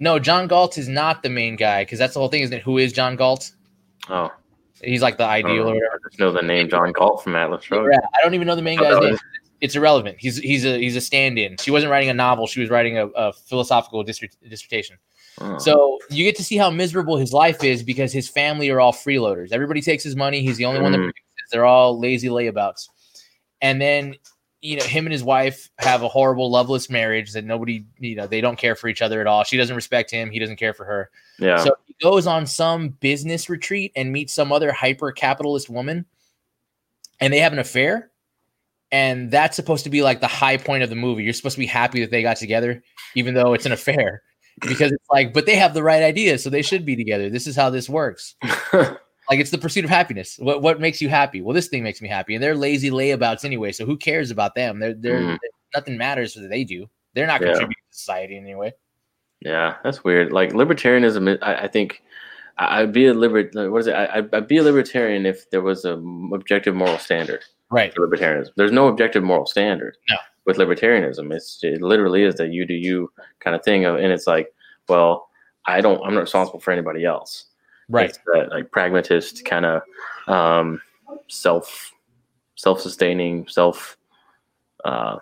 no, John Galt is not the main guy because that's the whole thing, isn't it? Who is John Galt? Oh, He's like the ideal or whatever. I just know the name John Galt from Atlas Shrugged. Yeah, I don't even know the main Oh, guy's that name. It's irrelevant. He's he's a he's a stand-in. She wasn't writing a novel. She was writing a, a philosophical dissert- dissertation. Oh. So you get to see how miserable his life is because his family are all freeloaders. Everybody takes his money. He's the only one that Mm. produces. They're all lazy layabouts. And then, you know, him and his wife have a horrible, loveless marriage that nobody, you know, they don't care for each other at all. She doesn't respect him. He doesn't care for her. yeah. So he goes on some business retreat and meets some other hyper capitalist woman, and they have an affair. And that's supposed to be like the high point of the movie. You're supposed to be happy that they got together, even though it's an affair, because it's like, but they have the right idea, so they should be together. This is how this works. *laughs* Like it's the pursuit of happiness. What what makes you happy? Well, this thing makes me happy, and they're lazy layabouts anyway. So who cares about them? They're they're Mm. nothing matters that they do. They're not Yeah. contributing to society in any way. yeah, that's weird. Like libertarianism, I, I think I'd be a libert. What is it? I, I'd- I'd be a libertarian if there was a m- objective moral standard Right. libertarianism. There's no objective moral standard No. With libertarianism. It's it literally is the you do you kind of thing, of, and it's like, well, I don't. I'm not responsible for anybody else. Right. It's that like pragmatist kind of um, self self sustaining self uh,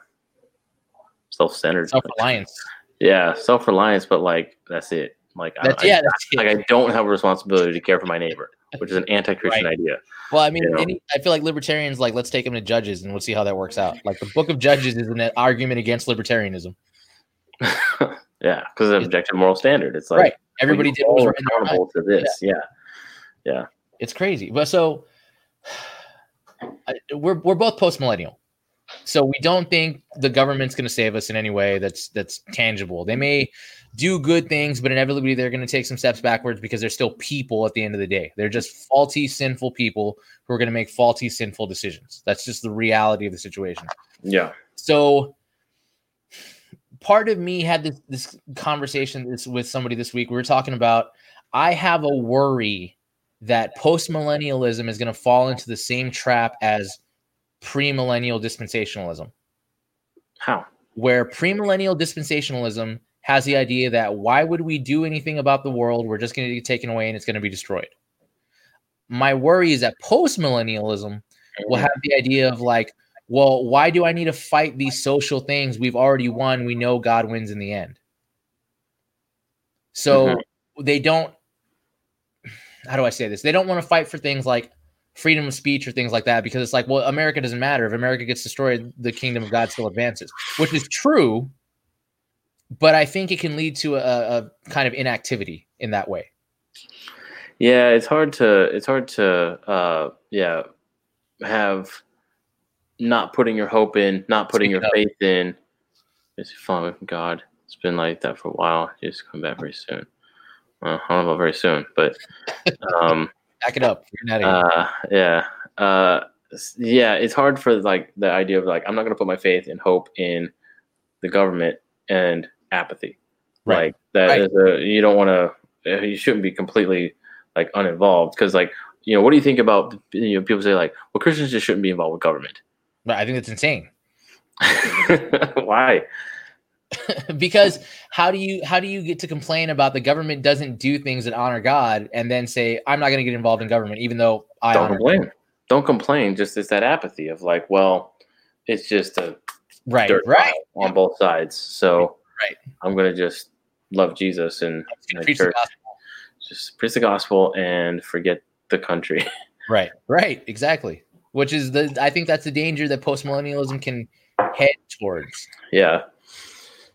self centered. Self reliance. Yeah, self reliance, but like that's it. Like That's I, yeah. That's. I, like I don't have a responsibility to care for my neighbor, which is an anti-Christian idea. Well, I mean, you know. any, I feel like libertarians like let's take them to Judges and we'll see how that works out. Like the Book of Judges is an argument against libertarianism. *laughs* yeah, because of objective moral standard. It's like Right. Everybody did what was right in their mind. accountable to this. Yeah. Yeah. It's crazy. But so *sighs* I, we're we're both post millennial, so we don't think the government's going to save us in any way that's that's tangible. They may do good things, but inevitably they're going to take some steps backwards because they're still people at the end of the day. They're just faulty, sinful people who are going to make faulty, sinful decisions. That's just the reality of the situation. Yeah. So part of me had this this conversation this with somebody this week. We were talking about I have a worry that post millennialism is going to fall into the same trap as premillennial dispensationalism, How? where premillennial dispensationalism has the idea that why would we do anything about the world? We're just going to get taken away and it's going to be destroyed. My worry is that postmillennialism will have the idea of like, well, why do I need to fight these social things? We've already won. We know God wins in the end. So mm-hmm. they don't, how do I say this? They don't want to fight for things like freedom of speech or things like that because it's like, well, America doesn't matter. If America gets destroyed, the kingdom of God still advances, which is true. But I think it can lead to a, a kind of inactivity in that way. Yeah, it's hard to it's hard to uh yeah have not putting your hope in, not putting Speak your faith in. It's fun with God. It's been like that for a while. Just come back very soon. Well, I don't know about very soon, but um, back it up. Uh, yeah, uh, yeah. It's hard for like the idea of like I'm not going to put my faith and hope in the government and apathy. Right. Like that right. is a you don't want to. You shouldn't be completely like uninvolved because like you know what do you think about you know people say like well Christians just shouldn't be involved with government. But I think that's insane. *laughs* Why? *laughs* because how do you how do you get to complain about the government doesn't do things that honor God and then say I'm not going to get involved in government even though I don't complain. God. Don't complain. Just it's that apathy of like, well, it's just a right, right on both sides. So right, I'm going to just love Jesus and, preach church. Just preach the gospel and forget the country. *laughs* right, right, exactly. Which is the I think that's the danger that postmillennialism can head towards. Yeah,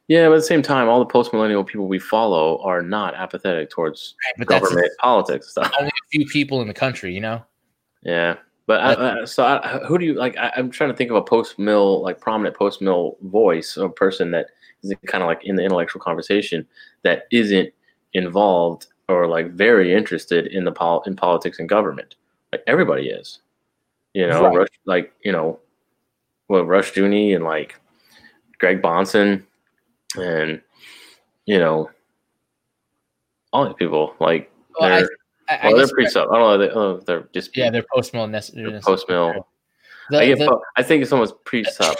yeah, but at the same time, all the post millennial people we follow are not apathetic towards right, government politics stuff. Only a few people in the country, you know. Yeah, but uh, I, I, uh, so uh, I, who do you like? I, am trying to think of a post mill, like prominent post mill voice or person that is kind of like in the intellectual conversation that isn't involved or like very interested in the pol- in politics and government. Like everybody is, you know, right. Rush, like you know, well, Rushdoony and like Greg Bahnsen and you know all these people like well, they're, I, I, well, they're pre sub. I don't know. They, oh, they're just yeah, they're post mill. Post mill. I, the, I think it's almost pre *laughs* sub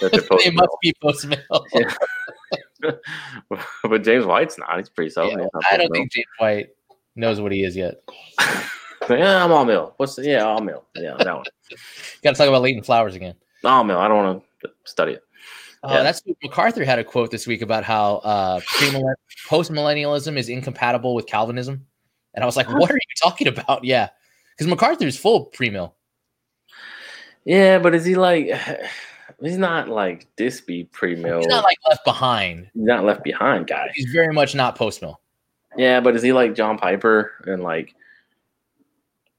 that they're *laughs* post. they must be post mill. *laughs* but James White's not. He's pre sub. Yeah, I don't think James White knows what he is yet. yeah, I'm all mill. What's the, yeah, all mill. Yeah, that one. Got to talk about Leighton Flowers again. All mill. I don't want to study it. Oh, yeah. that's MacArthur had a quote this week about how uh, post millennialism is incompatible with Calvinism, and I was like, "What are you talking about?" Yeah, because MacArthur is full pre-mill. Yeah, but is he like? *sighs* He's not like Dispy pre-mill. He's not like left behind. He's not left behind, guy. He's very much not post-mill. Yeah, but is he like John Piper and like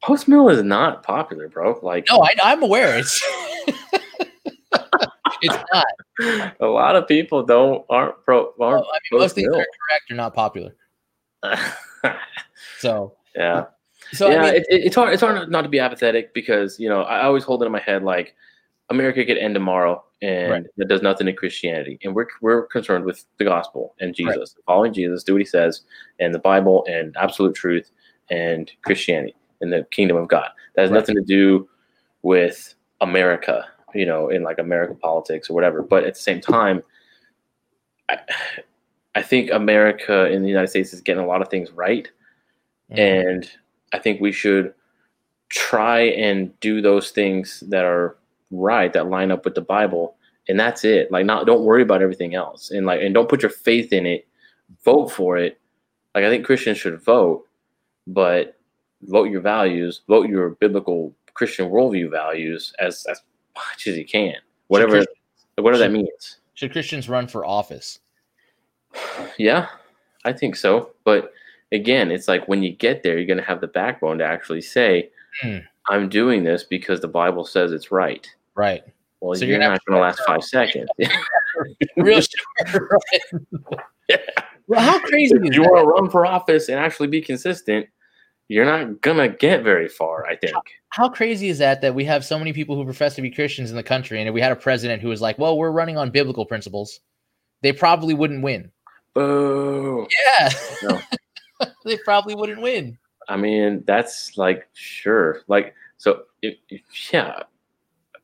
post mill is not popular, bro? Like, no, I, am aware. It's *laughs* it's *laughs* not. A lot of people don't aren't pro. Oh, aren't well, I mean, most things that are correct are not popular. *laughs* so yeah. So yeah, I mean, it, it's hard. It's hard not to be apathetic because you know I always hold it in my head like America could end tomorrow and right. that does nothing to Christianity, and we're we're concerned with the gospel and Jesus, right. following Jesus, do what He says, and the Bible and absolute truth and Christianity and the kingdom of God. That has right. nothing to do with America you know, in like American politics or whatever. But at the same time, I, I think America in the United States is getting a lot of things right. Mm-hmm. And I think we should try and do those things that are right, that line up with the Bible. And that's it. Like not don't worry about everything else. And like and don't put your faith in it. Vote for it. Like I think Christians should vote, but vote your values, vote your biblical Christian worldview values as as much as you can, whatever whatever that means. Should Christians run for office? *sighs* Yeah, I think so. But again, it's like when you get there, you're going to have the backbone to actually say, mm. "I'm doing this because the Bible says it's right." Right. Well, so you're, you're not going to last five seconds. *laughs* *laughs* Real sure. *laughs* Yeah. Well, how crazy if you want to run for office and actually be consistent, you're not gonna get very far. I think. How, crazy is that? That we have so many people who profess to be Christians in the country, and if we had a president who was like, "Well, we're running on biblical principles," they probably wouldn't win. Boo. Yeah. No. *laughs* they probably wouldn't win. I mean, that's like sure, like so. If, if, yeah,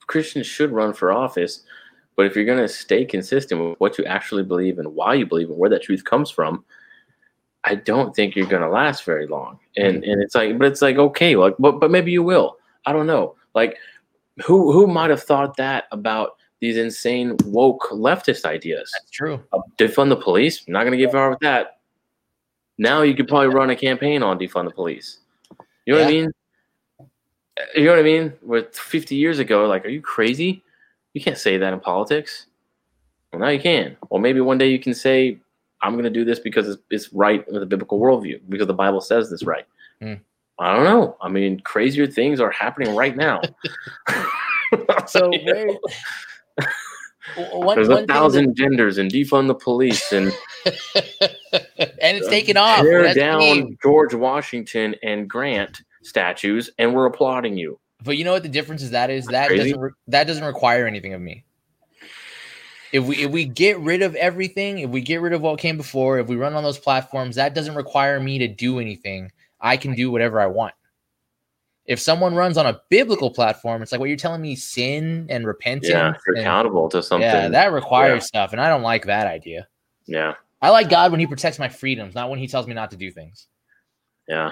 Christians should run for office, but if you're gonna stay consistent with what you actually believe and why you believe and where that truth comes from, I don't think you're gonna last very long. And mm-hmm. and it's like, but it's like okay, like but but maybe you will. I don't know. Like who who might have thought that about these insane woke leftist ideas? That's true. Uh, defund the police. I'm not gonna get far with that. Now you could probably run a campaign on defund the police. You know yeah. what I mean? you know what I mean? With 50 years ago, like, are you crazy? You can't say that in politics. Well, now you can. Well, maybe one day you can say, I'm going to do this because it's, it's right with a biblical worldview, because the Bible says this right. Hmm. I don't know. I mean, crazier things are happening right now. *laughs* *laughs* So one, there's a thousand genders and defund the police and that- *laughs* and it's taken off. tear That's down game. George Washington and Grant statues, and we're applauding you. But you know what the difference is? That is that Crazy. doesn't re- that doesn't require anything of me. If we if we get rid of everything, if we get rid of what came before, if we run on those platforms, that doesn't require me to do anything. I can do whatever I want. If someone runs on a biblical platform, it's like what you're telling me, sin and repentance. Yeah, you're and- accountable to something. yeah, that requires Yeah. stuff, and I don't like that idea. yeah, I like God when He protects my freedoms, not when He tells me not to do things. yeah,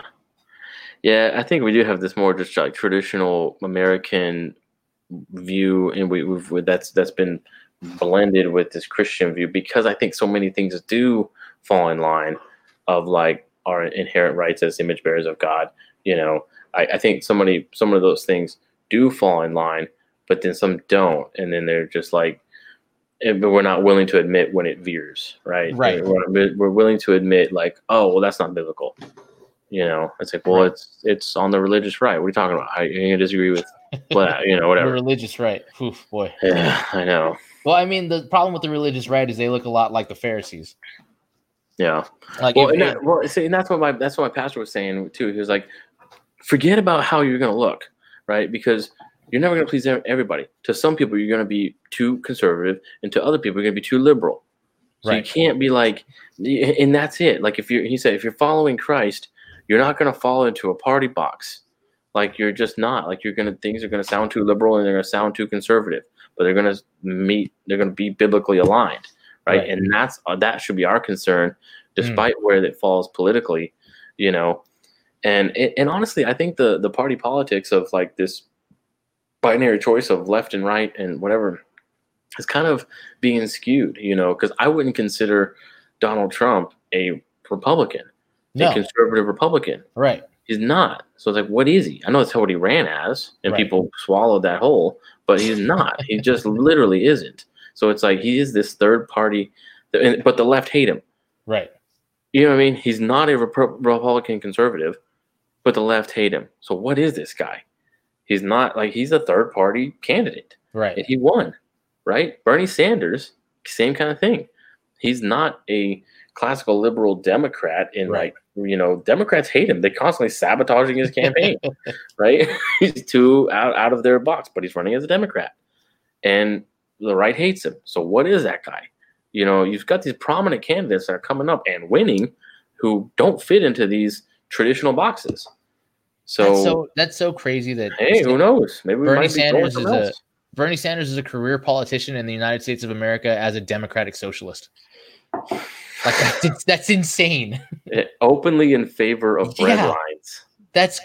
yeah. I think we do have this more just like traditional American view, and we, we've that's that's been blended with this Christian view because I think so many things do fall in line of like our inherent rights as image bearers of God. You know, I, I think so many some of those things do fall in line, but then some don't, and then they're just like, but we're not willing to admit when it veers, right? Right. We're, we're willing to admit like, oh, well, that's not biblical. You know, it's like, well, Right. it's it's on the religious right. What are you talking about? How you disagree with, *laughs* what, you know, The whatever. religious right. Oof, boy. Yeah, *sighs* I know. Well, I mean, the problem with the religious right is they look a lot like the Pharisees. Yeah. Like, Well, if- and that, well, see, and that's what my that's what my pastor was saying too. He was like, forget about how you're going to look, right? Because you're never going to please everybody. To some people, you're going to be too conservative, and to other people, you're going to be too liberal. So Right. you can't be like, and that's it. Like if you're, he said, if you're following Christ, you're not going to fall into a party box. Like you're just not. Like you're gonna things are going to sound too liberal and they're going to sound too conservative, but they're going to meet. They're going to be biblically aligned, right? Right. And that's uh, that should be our concern, despite where it falls politically, you know. And and honestly, I think the the party politics of like this binary choice of left and right and whatever is kind of being skewed, you know, because I wouldn't consider Donald Trump a Republican, no, a conservative Republican. right. He's not. So it's like, what is he? I know that's what he ran as, and Right. people swallowed that whole, but he's not. he just literally isn't. So it's like he is this third party, and- but the left hate him. Right. You know what I mean? He's not a Republican conservative, but the left hate him. So what is this guy? He's not like he's a third party candidate, and Right. he won, right? Bernie Sanders, same kind of thing. He's not a classical liberal Democrat, and Right. like you know, Democrats hate him. They're constantly sabotaging his campaign, *laughs* right? *laughs* he's too out, out of their box, but he's running as a Democrat, and the right hates him. So what is that guy? You know, you've got these prominent candidates that are coming up and winning, who don't fit into these traditional boxes. So, that's so that's so crazy that hey, who knows? Maybe we Bernie might be going Sanders is a- Bernie Sanders is a career politician in the United States of America as a democratic socialist. Like that's, *laughs* that's insane. Eh, openly in favor of bread Yeah. lines. That's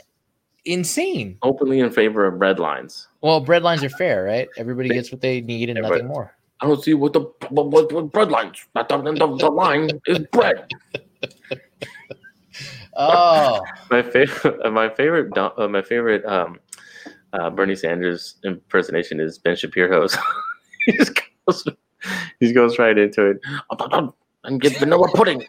insane. Openly in favor of bread lines. Well, bread lines are fair, right? Everybody gets what they need and Yeah, nothing more. I don't see what the what, what, what bread lines. The, the, the, line is bread. *laughs* Oh, my favorite, my favorite, uh, my favorite um, uh, Bernie Sanders impersonation is Ben Shapiro's. *laughs* he just goes, he goes right into it. And get vanilla pudding.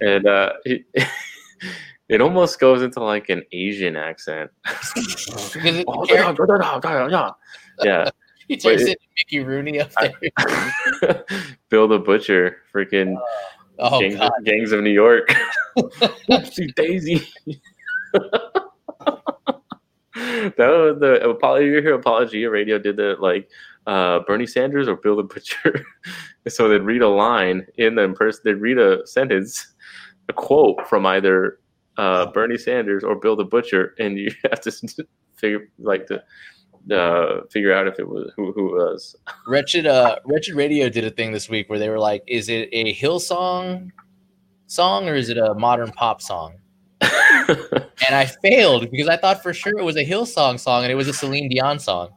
and uh, he, *laughs* it almost goes into like an Asian accent. *laughs* because it, Oh, Eric, yeah, yeah. *laughs* he turns it- into Mickey Rooney up there. *laughs* Bill the Butcher, freaking Oh gangs, god, gangs of New York. Whoopsie daisy. that was the apology. You hear Apologia Radio did the like uh, Bernie Sanders or Bill the Butcher. so they'd read a line in the person. They'd read a sentence, a quote from either uh, Bernie Sanders or Bill the Butcher, and you *laughs* have to figure like to uh, figure out if it was who who it was. *laughs* Wretched uh Wretched Radio did a thing this week where they were like, is it a Hillsong song or is it a modern pop song? *laughs* And I failed because I thought for sure it was a Hillsong song and it was a Celine Dion song.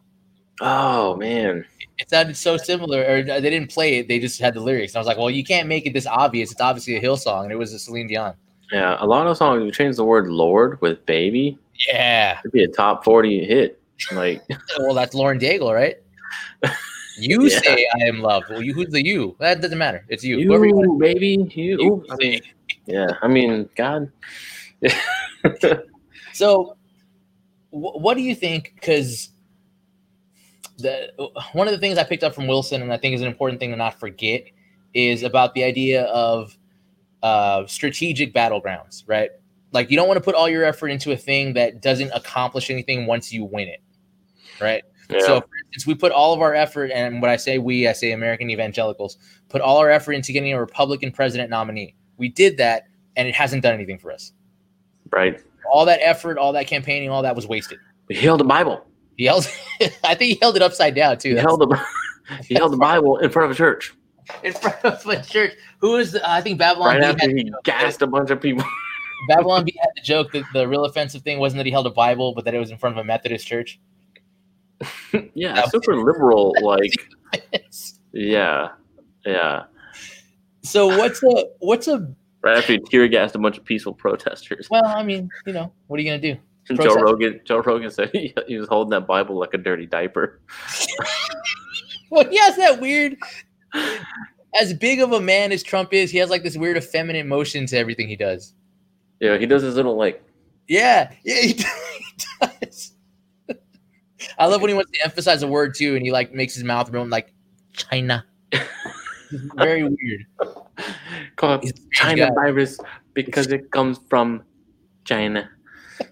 oh man. It sounded so similar, or they didn't play it; they just had the lyrics. And I was like, "Well, you can't make it this obvious. It's obviously a Hillsong, and it was a Celine Dion." Yeah, a lot of songs we changed the word "Lord" with "baby," Yeah. It'd be a top 40 hit. Like, *laughs* well, that's Lauren Daigle, right? *laughs* You Yeah. say I am loved. Well, you, who's the you? That doesn't matter. It's you. you, you baby, you. you I mean, yeah, I mean, God. *laughs* So, wh- what do you think? Because the one of the things I picked up from Wilson, and I think is an important thing to not forget, is about the idea of uh, strategic battlegrounds. Right? Like you don't want to put all your effort into a thing that doesn't accomplish anything once you win it. Right? Yeah. So, for instance, we put all of our effort, and when I say we, I say American evangelicals, put all our effort into getting a Republican president nominee. We did that, and it hasn't done anything for us. right. All that effort, all that campaigning, all that was wasted. He held the Bible. He held, *laughs* I think he held it upside down too. He That's held the he held the Bible in front of a church in front of a church. Who is? The, I think Babylon. right B after had, he gassed a bunch of people. *laughs* Babylon Bee had the joke that the real offensive thing wasn't that he held a Bible, but that it was in front of a Methodist church. *laughs* yeah, super liberal. *laughs* Like, yeah, yeah. so what's a what's a Right after he tear gassed a bunch of peaceful protesters. well? I mean, you know, what are you gonna do? Joe Rogan, Joe Rogan said he, he was holding that Bible like a dirty diaper. Well, he has that weird. As big of a man as Trump is, he has like this weird effeminate motion to everything he does. Yeah, he does his little like Yeah, yeah, he *laughs* does. I love when he wants to emphasize a word too, and he like makes his mouth run like China. *laughs* Very weird. called He's a strange China guy. virus because it comes from China. *laughs*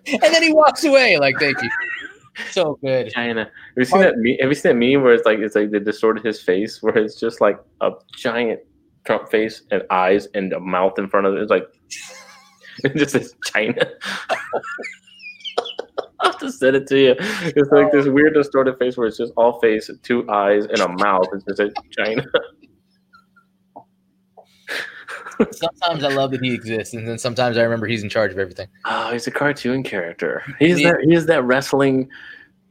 And then he walks away like, "Thank you." So good. China. Have you seen that? Me- have you seen that meme where it's like it's like they distorted his face, where it's just like a giant Trump face and eyes and a mouth in front of it. It's like *laughs* it just says China. *laughs* I'll just send it to you. It's like this weird distorted face where it's just all face, two eyes, and a mouth. It just says China. *laughs* Sometimes I love that he exists, and then sometimes I remember he's in charge of everything. Oh, he's a cartoon character. He's that. He's that wrestling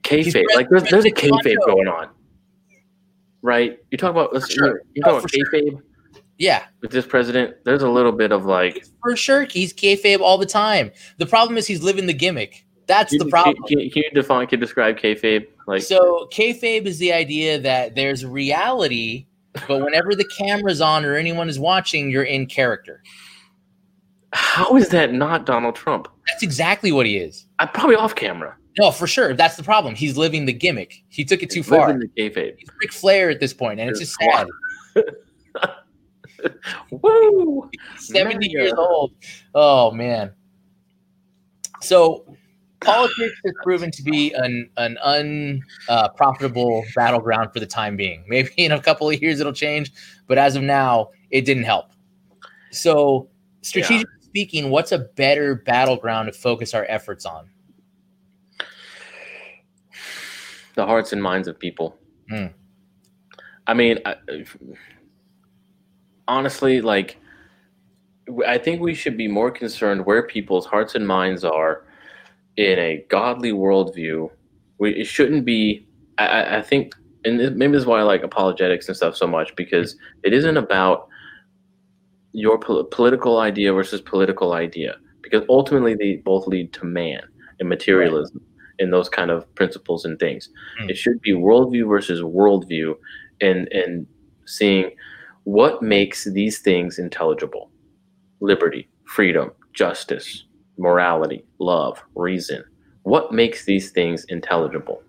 kayfabe. Like there's, there's a kayfabe going on, right? You talk about let's, sure. you Oh, talk about for sure. kayfabe Yeah, with this president. There's a little bit of like for sure. He's kayfabe all the time. The problem is he's living the gimmick. That's the problem. Can, can, can you define? Can you describe kayfabe? Like So kayfabe is the idea that there's reality, but whenever the camera's on or anyone is watching, you're in character. how is that not Donald Trump? That's exactly what he is. I'm probably off camera. No, for sure. That's the problem. He's living the gimmick. He took it too far. Living the kayfabe. He's Ric Flair at this point, and it's just sad. *laughs* Woo! 70 Mega. years old. Oh man. So politics has proven to be an an unprofitable battleground for the time being. *laughs* Maybe in a couple of years it'll change, but as of now, it didn't help. So strategically speaking, what's a better battleground to focus our efforts on? The hearts and minds of people. Hmm. I mean, I, honestly, like I think we should be more concerned where people's hearts and minds are in a godly worldview. We, it shouldn't be. I- I, think, and maybe this is why I like apologetics and stuff so much because it isn't about your pol- political idea versus political idea because ultimately they both lead to man and materialism and those kind of principles and things. Mm. It should be worldview versus worldview and and seeing what makes these things intelligible liberty freedom justice morality love reason. What makes these things intelligible?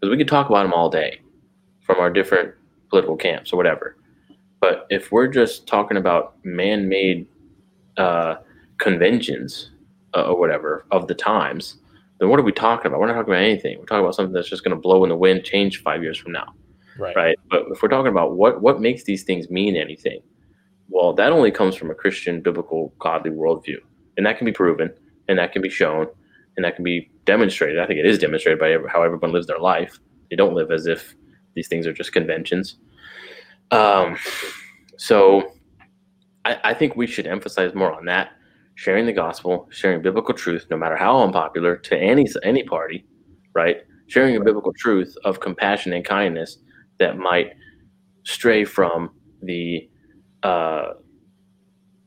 Because we could talk about them all day from our different political camps or whatever. But if we're just talking about man-made uh, conventions uh, or whatever of the times then what are we talking about? We're not talking about anything. We're talking about something that's just going to blow in the wind change five years from now Right. right? But if we're talking about what what makes these things mean anything, well, that only comes from a Christian, biblical, godly worldview, and that can be proven, and that can be shown, and that can be demonstrated. I think it is demonstrated by how everyone lives their life. They don't live as if these things are just conventions. Um, so I, I think we should emphasize more on that, sharing the gospel, sharing biblical truth, no matter how unpopular to any any party, right? Sharing a biblical truth of compassion and kindness that might stray from the uh,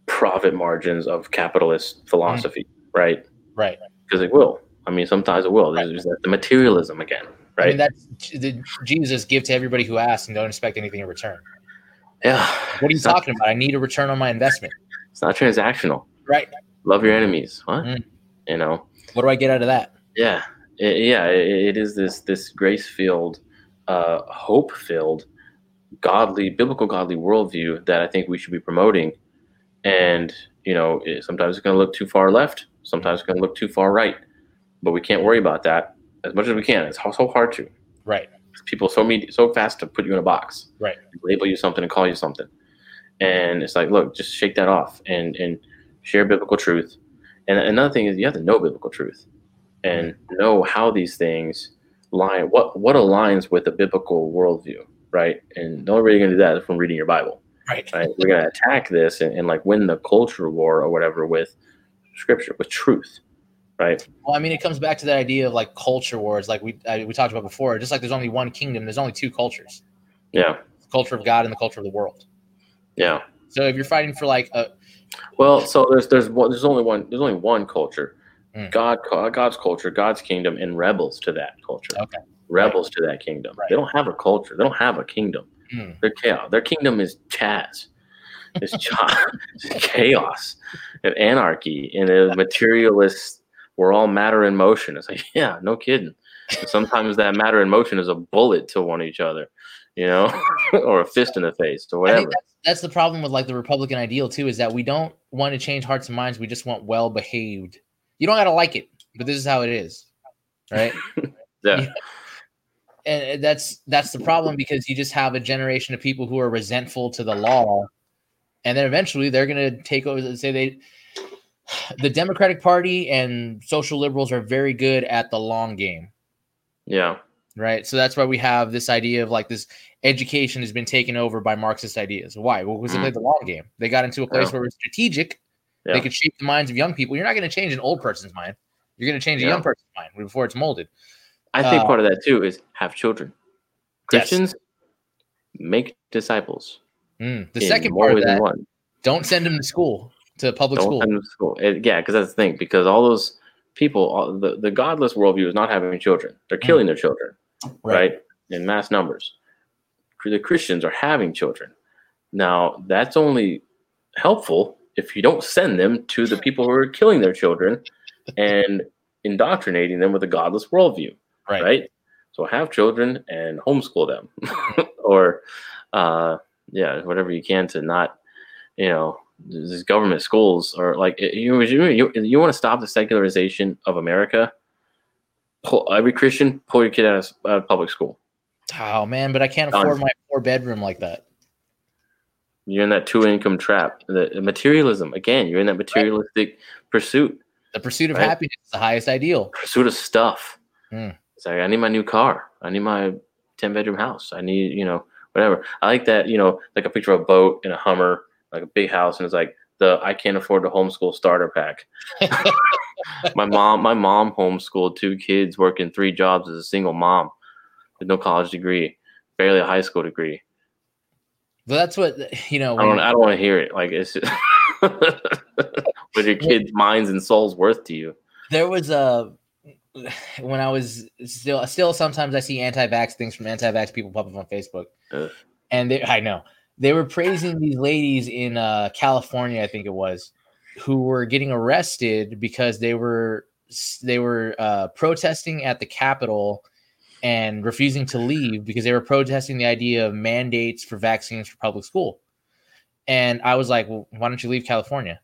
profit margins of capitalist philosophy, right? Right. Because it will. I mean, sometimes it will. There's, there's the materialism again, right? I mean, that's the Jesus give to everybody who asks and don't expect anything in return. yeah. What are you It's not- talking about? I need a return on my investment. It's not transactional. Right. Love your enemies. What? Mm. You know? What do I get out of that? Yeah. It- yeah. It, it is this this grace filled, uh, hope filled, godly, biblical godly worldview that I think we should be promoting. And you know, sometimes it's going to look too far left. Sometimes it's going to look too far right. But we can't worry about that as much as we can. It's so hard to. Right. people so me so fast to put you in a box, Right. Label you something and call you something, and it's like, look, just shake that off and and share biblical truth. And another thing is you have to know biblical truth and know how these things line what what aligns with the biblical worldview, right? And the only way you're gonna do that is from reading your Bible, Right. right? We're gonna attack this and, and like win the culture war or whatever with scripture, with truth, right? Well, I mean, it comes back to that idea of like culture wars, like we I, we talked about before. Just like there's only one kingdom, there's only two cultures: Yeah, the culture of God and the culture of the world. yeah. So if you're fighting for like a Well, so there's there's one, there's only one there's only one culture, Mm. God God's culture, God's kingdom, and rebels to that culture. Okay. Rebels to that kingdom. Right. They don't have a culture. They don't have a kingdom. Mm. They're chaos. Their kingdom is Chaz. It's *laughs* chaos and anarchy and a materialist. We're all matter in motion. It's like, yeah, no kidding. And sometimes that matter in motion is a bullet to one each other, you know, *laughs* or a fist in the face or whatever. that's, that's the problem with like the Republican ideal too, is that we don't want to change hearts and minds. We just want well behaved. You don't got to like it, but this is how it is, right? *laughs* yeah. and that's that's the problem because you just have a generation of people who are resentful to the law, and then eventually they're gonna take over. and Say they, the Democratic Party and social liberals are very good at the long game. Yeah. right? So that's why we have this idea of like this education has been taken over by Marxist ideas. Why? Well, because they Mhm. played the long game. They got into a place Yeah. where it was strategic. Yeah. They could shape the minds of young people. You're not going to change an old person's mind. You're going to change a young person's mind before it's molded. I think Uh, part of that too is have children. Yes. Christians make disciples. Mm. The second part of that, one. don't send them to school, to public Don't school. send them to school. It- yeah, because that's the thing. Because all those people, all, the the godless worldview is not having children. They're killing their children, right. In mass numbers. The Christians are having children. Now that's only helpful if you don't send them to the people who are killing their children *laughs* and indoctrinating them with a godless worldview. Right. right? So have children and homeschool them, *laughs* or uh, yeah, whatever you can to not, you know, these government schools are like you you you, want to stop the secularization of America. Pull, every Christian pull your kid out of, out of public school. Oh man, but I can't afford my four bedroom like that. You're in that two income trap. The, materialism again. You're in that materialistic pursuit, The pursuit of Right. happiness is the highest ideal. pursuit of stuff. Hmm. It's like I need my new car. I need my ten bedroom house. I need you know whatever. I like that you know like a picture of a boat and a Hummer, like a big house, and it's like the I can't afford to homeschool starter pack. *laughs* my mom, my mom homeschooled two kids, working three jobs as a single mom, with no college degree, barely a high school degree. But that's what you know. I don't, I don't want to hear it. Like it's *laughs* just what your kids' minds and souls worth to you. there was a *sighs* when I was still still sometimes I see anti-vax things from anti-vax people pop up on Facebook, and they I know they were praising these ladies in uh, California, I think it was, who were getting arrested because they were they were uh, protesting at the Capitol and refusing to leave because they were protesting the idea of mandates for vaccines for public school. And I was like, well, why don't you leave California?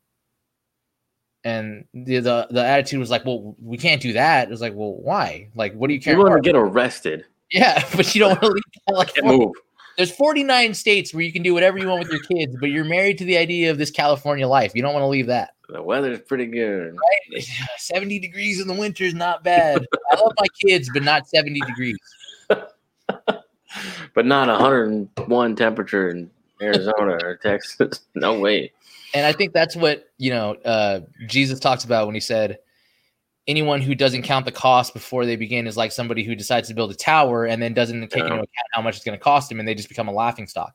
And the, the the attitude was like, well, we can't do that. It was like, well, why? Like, what do you care? You want to get arrested? Yeah, *laughs* but you don't want to leave California. move. There's 49 states where you can do whatever you want with your kids, but you're married to the idea of this California life. You don't want to leave that. The weather's pretty good. Right? *laughs* 70 degrees in the winter is not bad. I love my kids, but not 70 degrees. *laughs* but not 101 temperature in Arizona or Texas. No way. And I think that's what, you know, uh, Jesus talks about when he said, anyone who doesn't count the cost before they begin is like somebody who decides to build a tower and then doesn't take Yeah. into account how much it's going to cost them and they just become a laughing stock.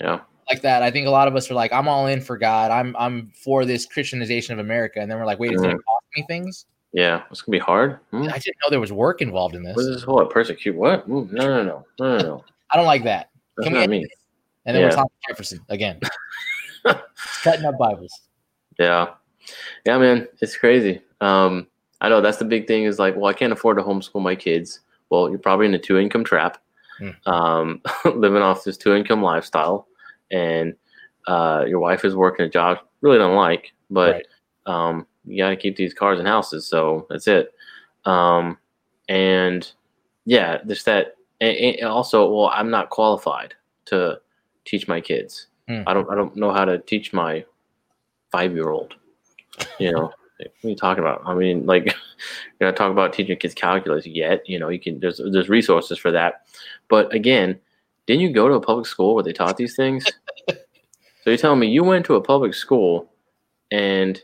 Yeah. Like that. I think a lot of us are like, I'm all in for God. I'm I'm for this Christianization of America. And then we're like, wait, it's going to cost me things. Yeah, it's gonna be hard. Hmm? I didn't know there was work involved in this. What is this whole persecute? What? Ooh, no, no, no, no, no, no. *laughs* I don't like that. That's Can we not me. this? And then Yeah. we're talking Jefferson again. *laughs* Cutting up Bibles. Yeah, yeah, man, it's crazy. Um, I know that's the big thing. Is like, well, I can't afford to homeschool my kids. Well, you're probably in a two income trap, Hmm. um, *laughs* living off this two income lifestyle, and uh, your wife is working a job really don't like, but Right. um, you got to keep these cars and houses. So that's it. Um, and yeah, there's that. And, and also, well, I'm not qualified to teach my kids. Hmm. I don't. I don't know how to teach my five year old. You know, *laughs* what are you talking about? I mean, like, *laughs* you know, talk about teaching kids calculus yet. You know, you can. There's there's resources for that. But again, didn't you go to a public school where they taught these things? *laughs* so you're telling me you went to a public school and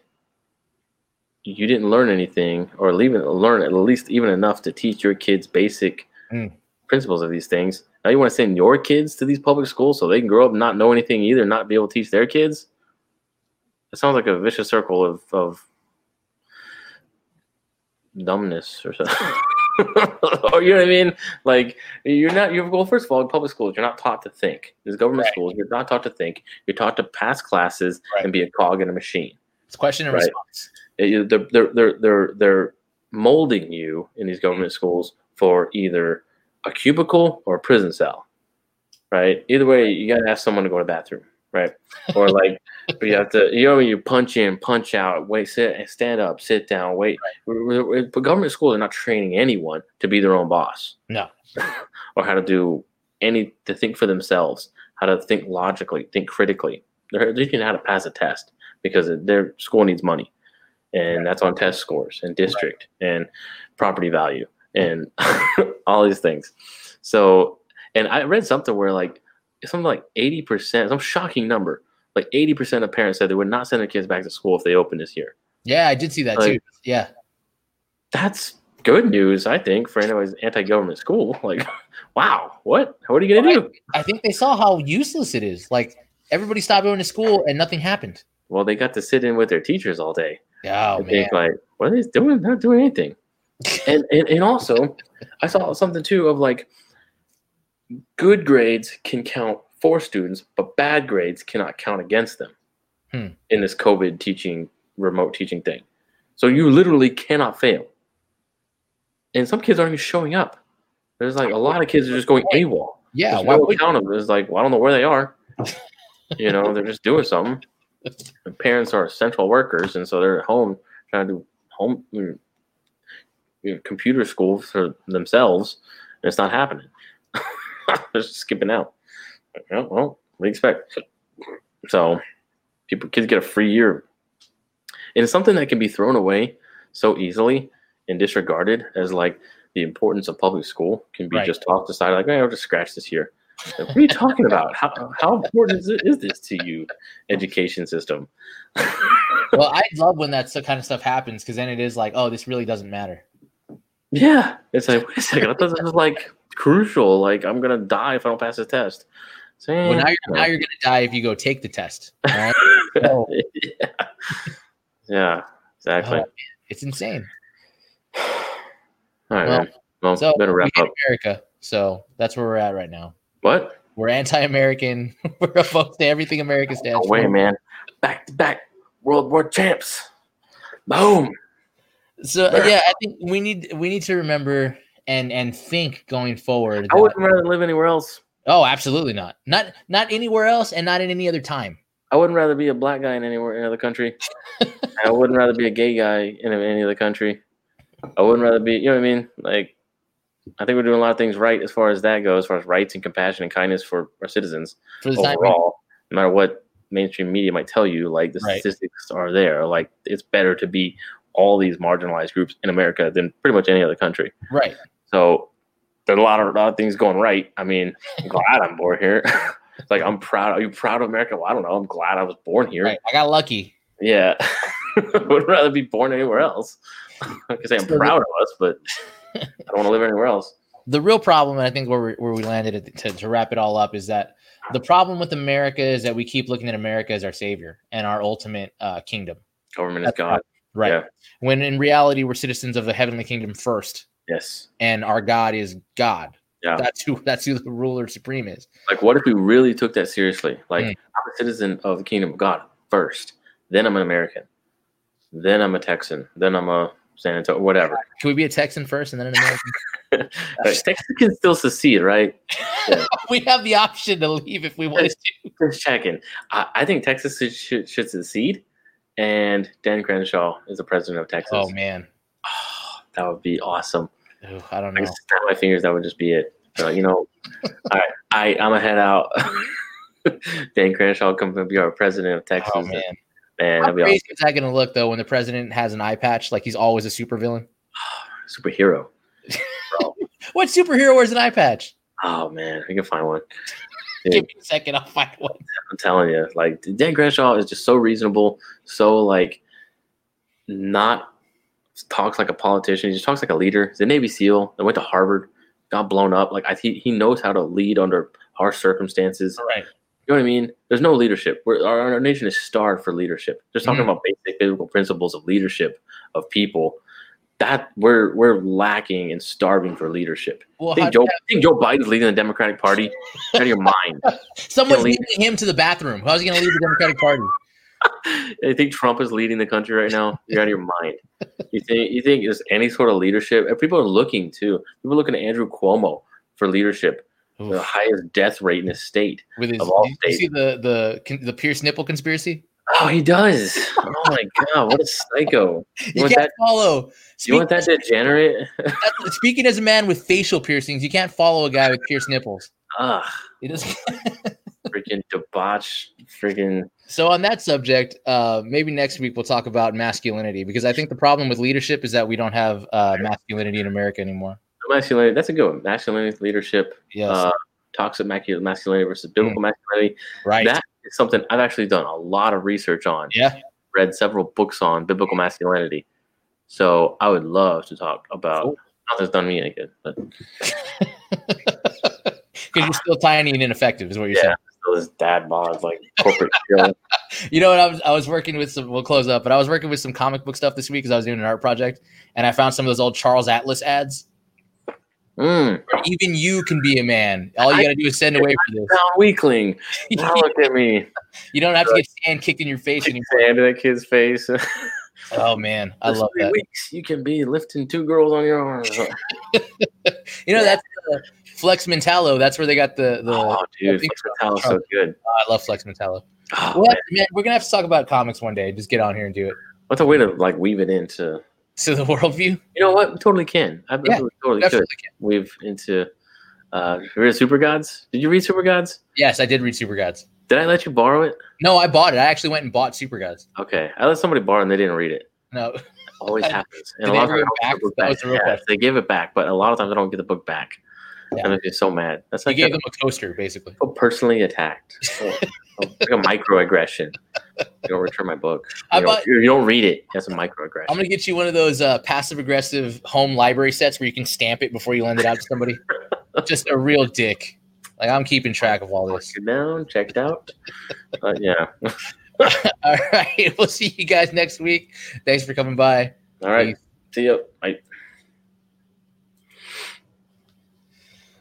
you didn't learn anything or even learn at least even enough to teach your kids basic Mm. Principles of these things. Now you want to send your kids to these public schools so they can grow up and not know anything either, not be able to teach their kids. It sounds like a vicious circle of, of dumbness or something. *laughs* or you know what I mean? Like you're not you're well, first of all, in public schools, you're not taught to think. These government Right. schools, you're not taught to think. You're taught to pass classes Right. and be a cog in a machine. It's question and Right. response. It- they're, they're, they're, they're, they're molding you in these government schools for either a cubicle or a prison cell, right? Either way, you got to ask someone to go to the bathroom, right? *laughs* Or like, you have to, you know, you punch in, punch out, wait, sit, stand up, sit down, wait. We're- But government schools are not training anyone to be their own boss No. *laughs* or how to do any, to think for themselves, how to think logically, think critically. They're teaching how to pass a test because their school needs money and that's on test scores and district and property value and *laughs* all these things. So, and I read something where like something like eighty percent, some shocking number, like eighty percent of parents said they would not send their kids back to school if they open this year. Yeah, I did see that too. Yeah. That's good news, I think, for anybody's anti-government school. *laughs* Like, wow, what? What are you gonna do? I think they saw how useless it is. Like everybody stopped going to school and nothing happened. Well, they got to sit in with their teachers all day. Oh man. think like, what are they doing? They're not doing anything. And, and and also, I saw something too of like, good grades can count for students, but bad grades cannot count against them Hmm. in this COVID teaching, remote teaching thing. So you literally cannot fail. And some kids aren't even showing up. There's like a lot of kids are just going AWOL. Yeah, There's why no would of it. It's like, well, I don't know where they are. *laughs* you know, they're just doing something. *laughs* The parents are essential workers, and so they're at home trying to do home mm, you know, computer school for themselves, and it's not happening. *laughs* they're just skipping out. Oh, well, what do you expect? So, people, kids get a free year, and it's something that can be thrown away so easily and disregarded as like the importance of public school can be Right. just tossed aside. Like, hey, I'll just scratch this. Like, what are you talking about? How, how important is, it, is this to you, education system? *laughs* well, I love when that kind of stuff happens because then it is like, oh, this really doesn't matter. Yeah, it's like wait a second, I thought this was like crucial. Like I'm gonna die if I don't pass the test. So, Well, now you're now you're gonna die if you go take the test. all right? *laughs* Oh. yeah. yeah, exactly. Oh, it's insane. All right, well, man. Well, So better we wrap hate up. America. So that's where we're at right now. What? We're anti-American. *laughs* we're opposed to everything America stands Oh, wait, for. man. Back to back World War champs. Boom. So uh, yeah, I think we need we need to remember and and think going forward. I wouldn't rather live anywhere else. oh, absolutely not. Not not anywhere else, and not in any other time. I wouldn't rather be a black guy in anywhere in another country. I wouldn't rather be a gay guy in any other country. I wouldn't rather be, you know what I mean? Like, I think we're doing a lot of things right as far as that goes, as far as rights and compassion and kindness for our citizens For overall. No matter what mainstream media might tell you, like the Right. statistics are there. Like, it's better to be all these marginalized groups in America than pretty much any other country. Right. So there's a lot of, a lot of things going right. I mean, I'm glad I'm born here. it's *laughs* like I'm proud. Are you proud of America? Well, I don't know. I'm glad I was born here. Right. I got lucky. Yeah, *laughs* would rather be born anywhere else. *laughs* I can say I'm So the- proud of us, but I don't want to live anywhere else. The real problem, and I think where we, where we landed to, to wrap it all up, is that the problem with America is that we keep looking at America as our savior and our ultimate uh, kingdom. Government is That's God. Right. Yeah. When in reality, we're citizens of the heavenly kingdom first, Yes. and our God is God. Yeah. That's who. *laughs* That's who the ruler supreme is. Like, what if we really took that seriously? Like, Mm. I'm a citizen of the kingdom of God first. Then I'm an American. Then I'm a Texan. Then I'm a San Antonio, whatever. *laughs* Can we be a Texan first and then an American? *laughs* Texas can still secede, right? we have the option to leave if we want to. Just checking. I, I think Texas should, should, should secede, and Dan Crenshaw is the president of Texas. Oh man, *sighs* that would be awesome. I don't know. can snap my fingers. That would just be it. So, you know, all right, *laughs* I I'm gonna head out. *laughs* Dan Crenshaw come and be our president of oh, Texas. Oh man, man, how crazy awesome. is that to look though when the president has an eye patch? Like he's always a supervillain. *sighs* superhero. *laughs* What superhero wears an eye patch? Oh man, we can find one. Give me a second, *laughs* I'll find one. I'm telling you, like Dan Crenshaw is just so reasonable, so like not talks like a politician. He just talks like a leader. He's a Navy SEAL. That went to Harvard, got blown up. Like I, he he knows how to lead under harsh circumstances. Right. You know what I mean? There's no leadership. We're, our, our nation is starved for leadership. Just talking Mhm. about basic biblical principles of leadership of people. That we're we're lacking and starving for leadership. Well, Think Joe, think Joe Biden's leading the Democratic Party? Out of your mind. *laughs* someone's lead- leading him to the bathroom. How's he going to lead the Democratic Party? *laughs* I think Trump is leading the country right now. You're out of your mind. You think you think there's any sort of leadership? And people are looking too. People are looking at Andrew Cuomo for leadership. The highest death rate in his state. With his, of all did you see the the the Pierce nipple conspiracy? Oh, he does. *laughs* Oh my god, what a psycho! You You can't that? follow. You want that degenerate? That's- speaking as a man with facial piercings, you can't follow a guy with pierced nipples. Ugh, He doesn't. *laughs* freaking debauch, freaking. so on that subject, uh, maybe next week we'll talk about masculinity because I think the problem with leadership is that we don't have uh, masculinity in America anymore. Masculinity. That's a good one. Masculinity, leadership, Yes, uh, toxic masculinity versus biblical masculinity. right. That is something I've actually done a lot of research on. yeah, read several books on biblical masculinity. So I would love to talk about. Cool. Not that it's done me any good, but *laughs* because you're still tiny and ineffective, is what you're Yeah. saying. still this dad bod like corporate. *laughs* You know what? I was I was working with some. We'll close up, but I was working with some comic book stuff this week because I was doing an art project, and I found some of those old Charles Atlas ads. Mm, Even you can be a man. All you got to do is send away for down this. *laughs* weakling. *laughs* Now look at me. You don't have to get sand kicked in your face Kick anymore. sand in that kid's face. *laughs* Oh man, I Just love three that. Weeks, you can be lifting two girls on your arms. You know that's uh, Flex Mentallo. That's where they got the the. oh, dude, Flex Metal's so good. I love Flex Mentallo. Oh, Well, man. man, we're gonna have to talk about comics one day. Just get on here and do it. What's a way to like weave it into? So the *laughs* worldview, You know what? Totally can. I Yeah, totally could can. weave into. Uh, read Supergods? Did you read Supergods? Yes, I did read Supergods. Did I let you borrow it? No, I bought it. I actually went and bought Supergods. Okay, I let somebody borrow and they didn't read it. No, Always *laughs* happens. Did And a they lot of times give it the back? That was the Yeah, they give it back, but a lot of times I don't get the book back. Yeah. And I get so mad. That's you like gave a, them a toaster, basically. personally attacked. *laughs* Oh, oh, like a microaggression. You don't return my book. *laughs* You don't, you don't read it. That's a microaggression. I'm gonna get you one of those uh, passive aggressive home library sets where you can stamp it before you lend it out to somebody. *laughs* Just a real dick. Like I'm keeping track of all this. Sit down, checked out. Uh, yeah. *laughs* All right, we'll see you guys next week. Thanks for coming by. All right. See you. Bye.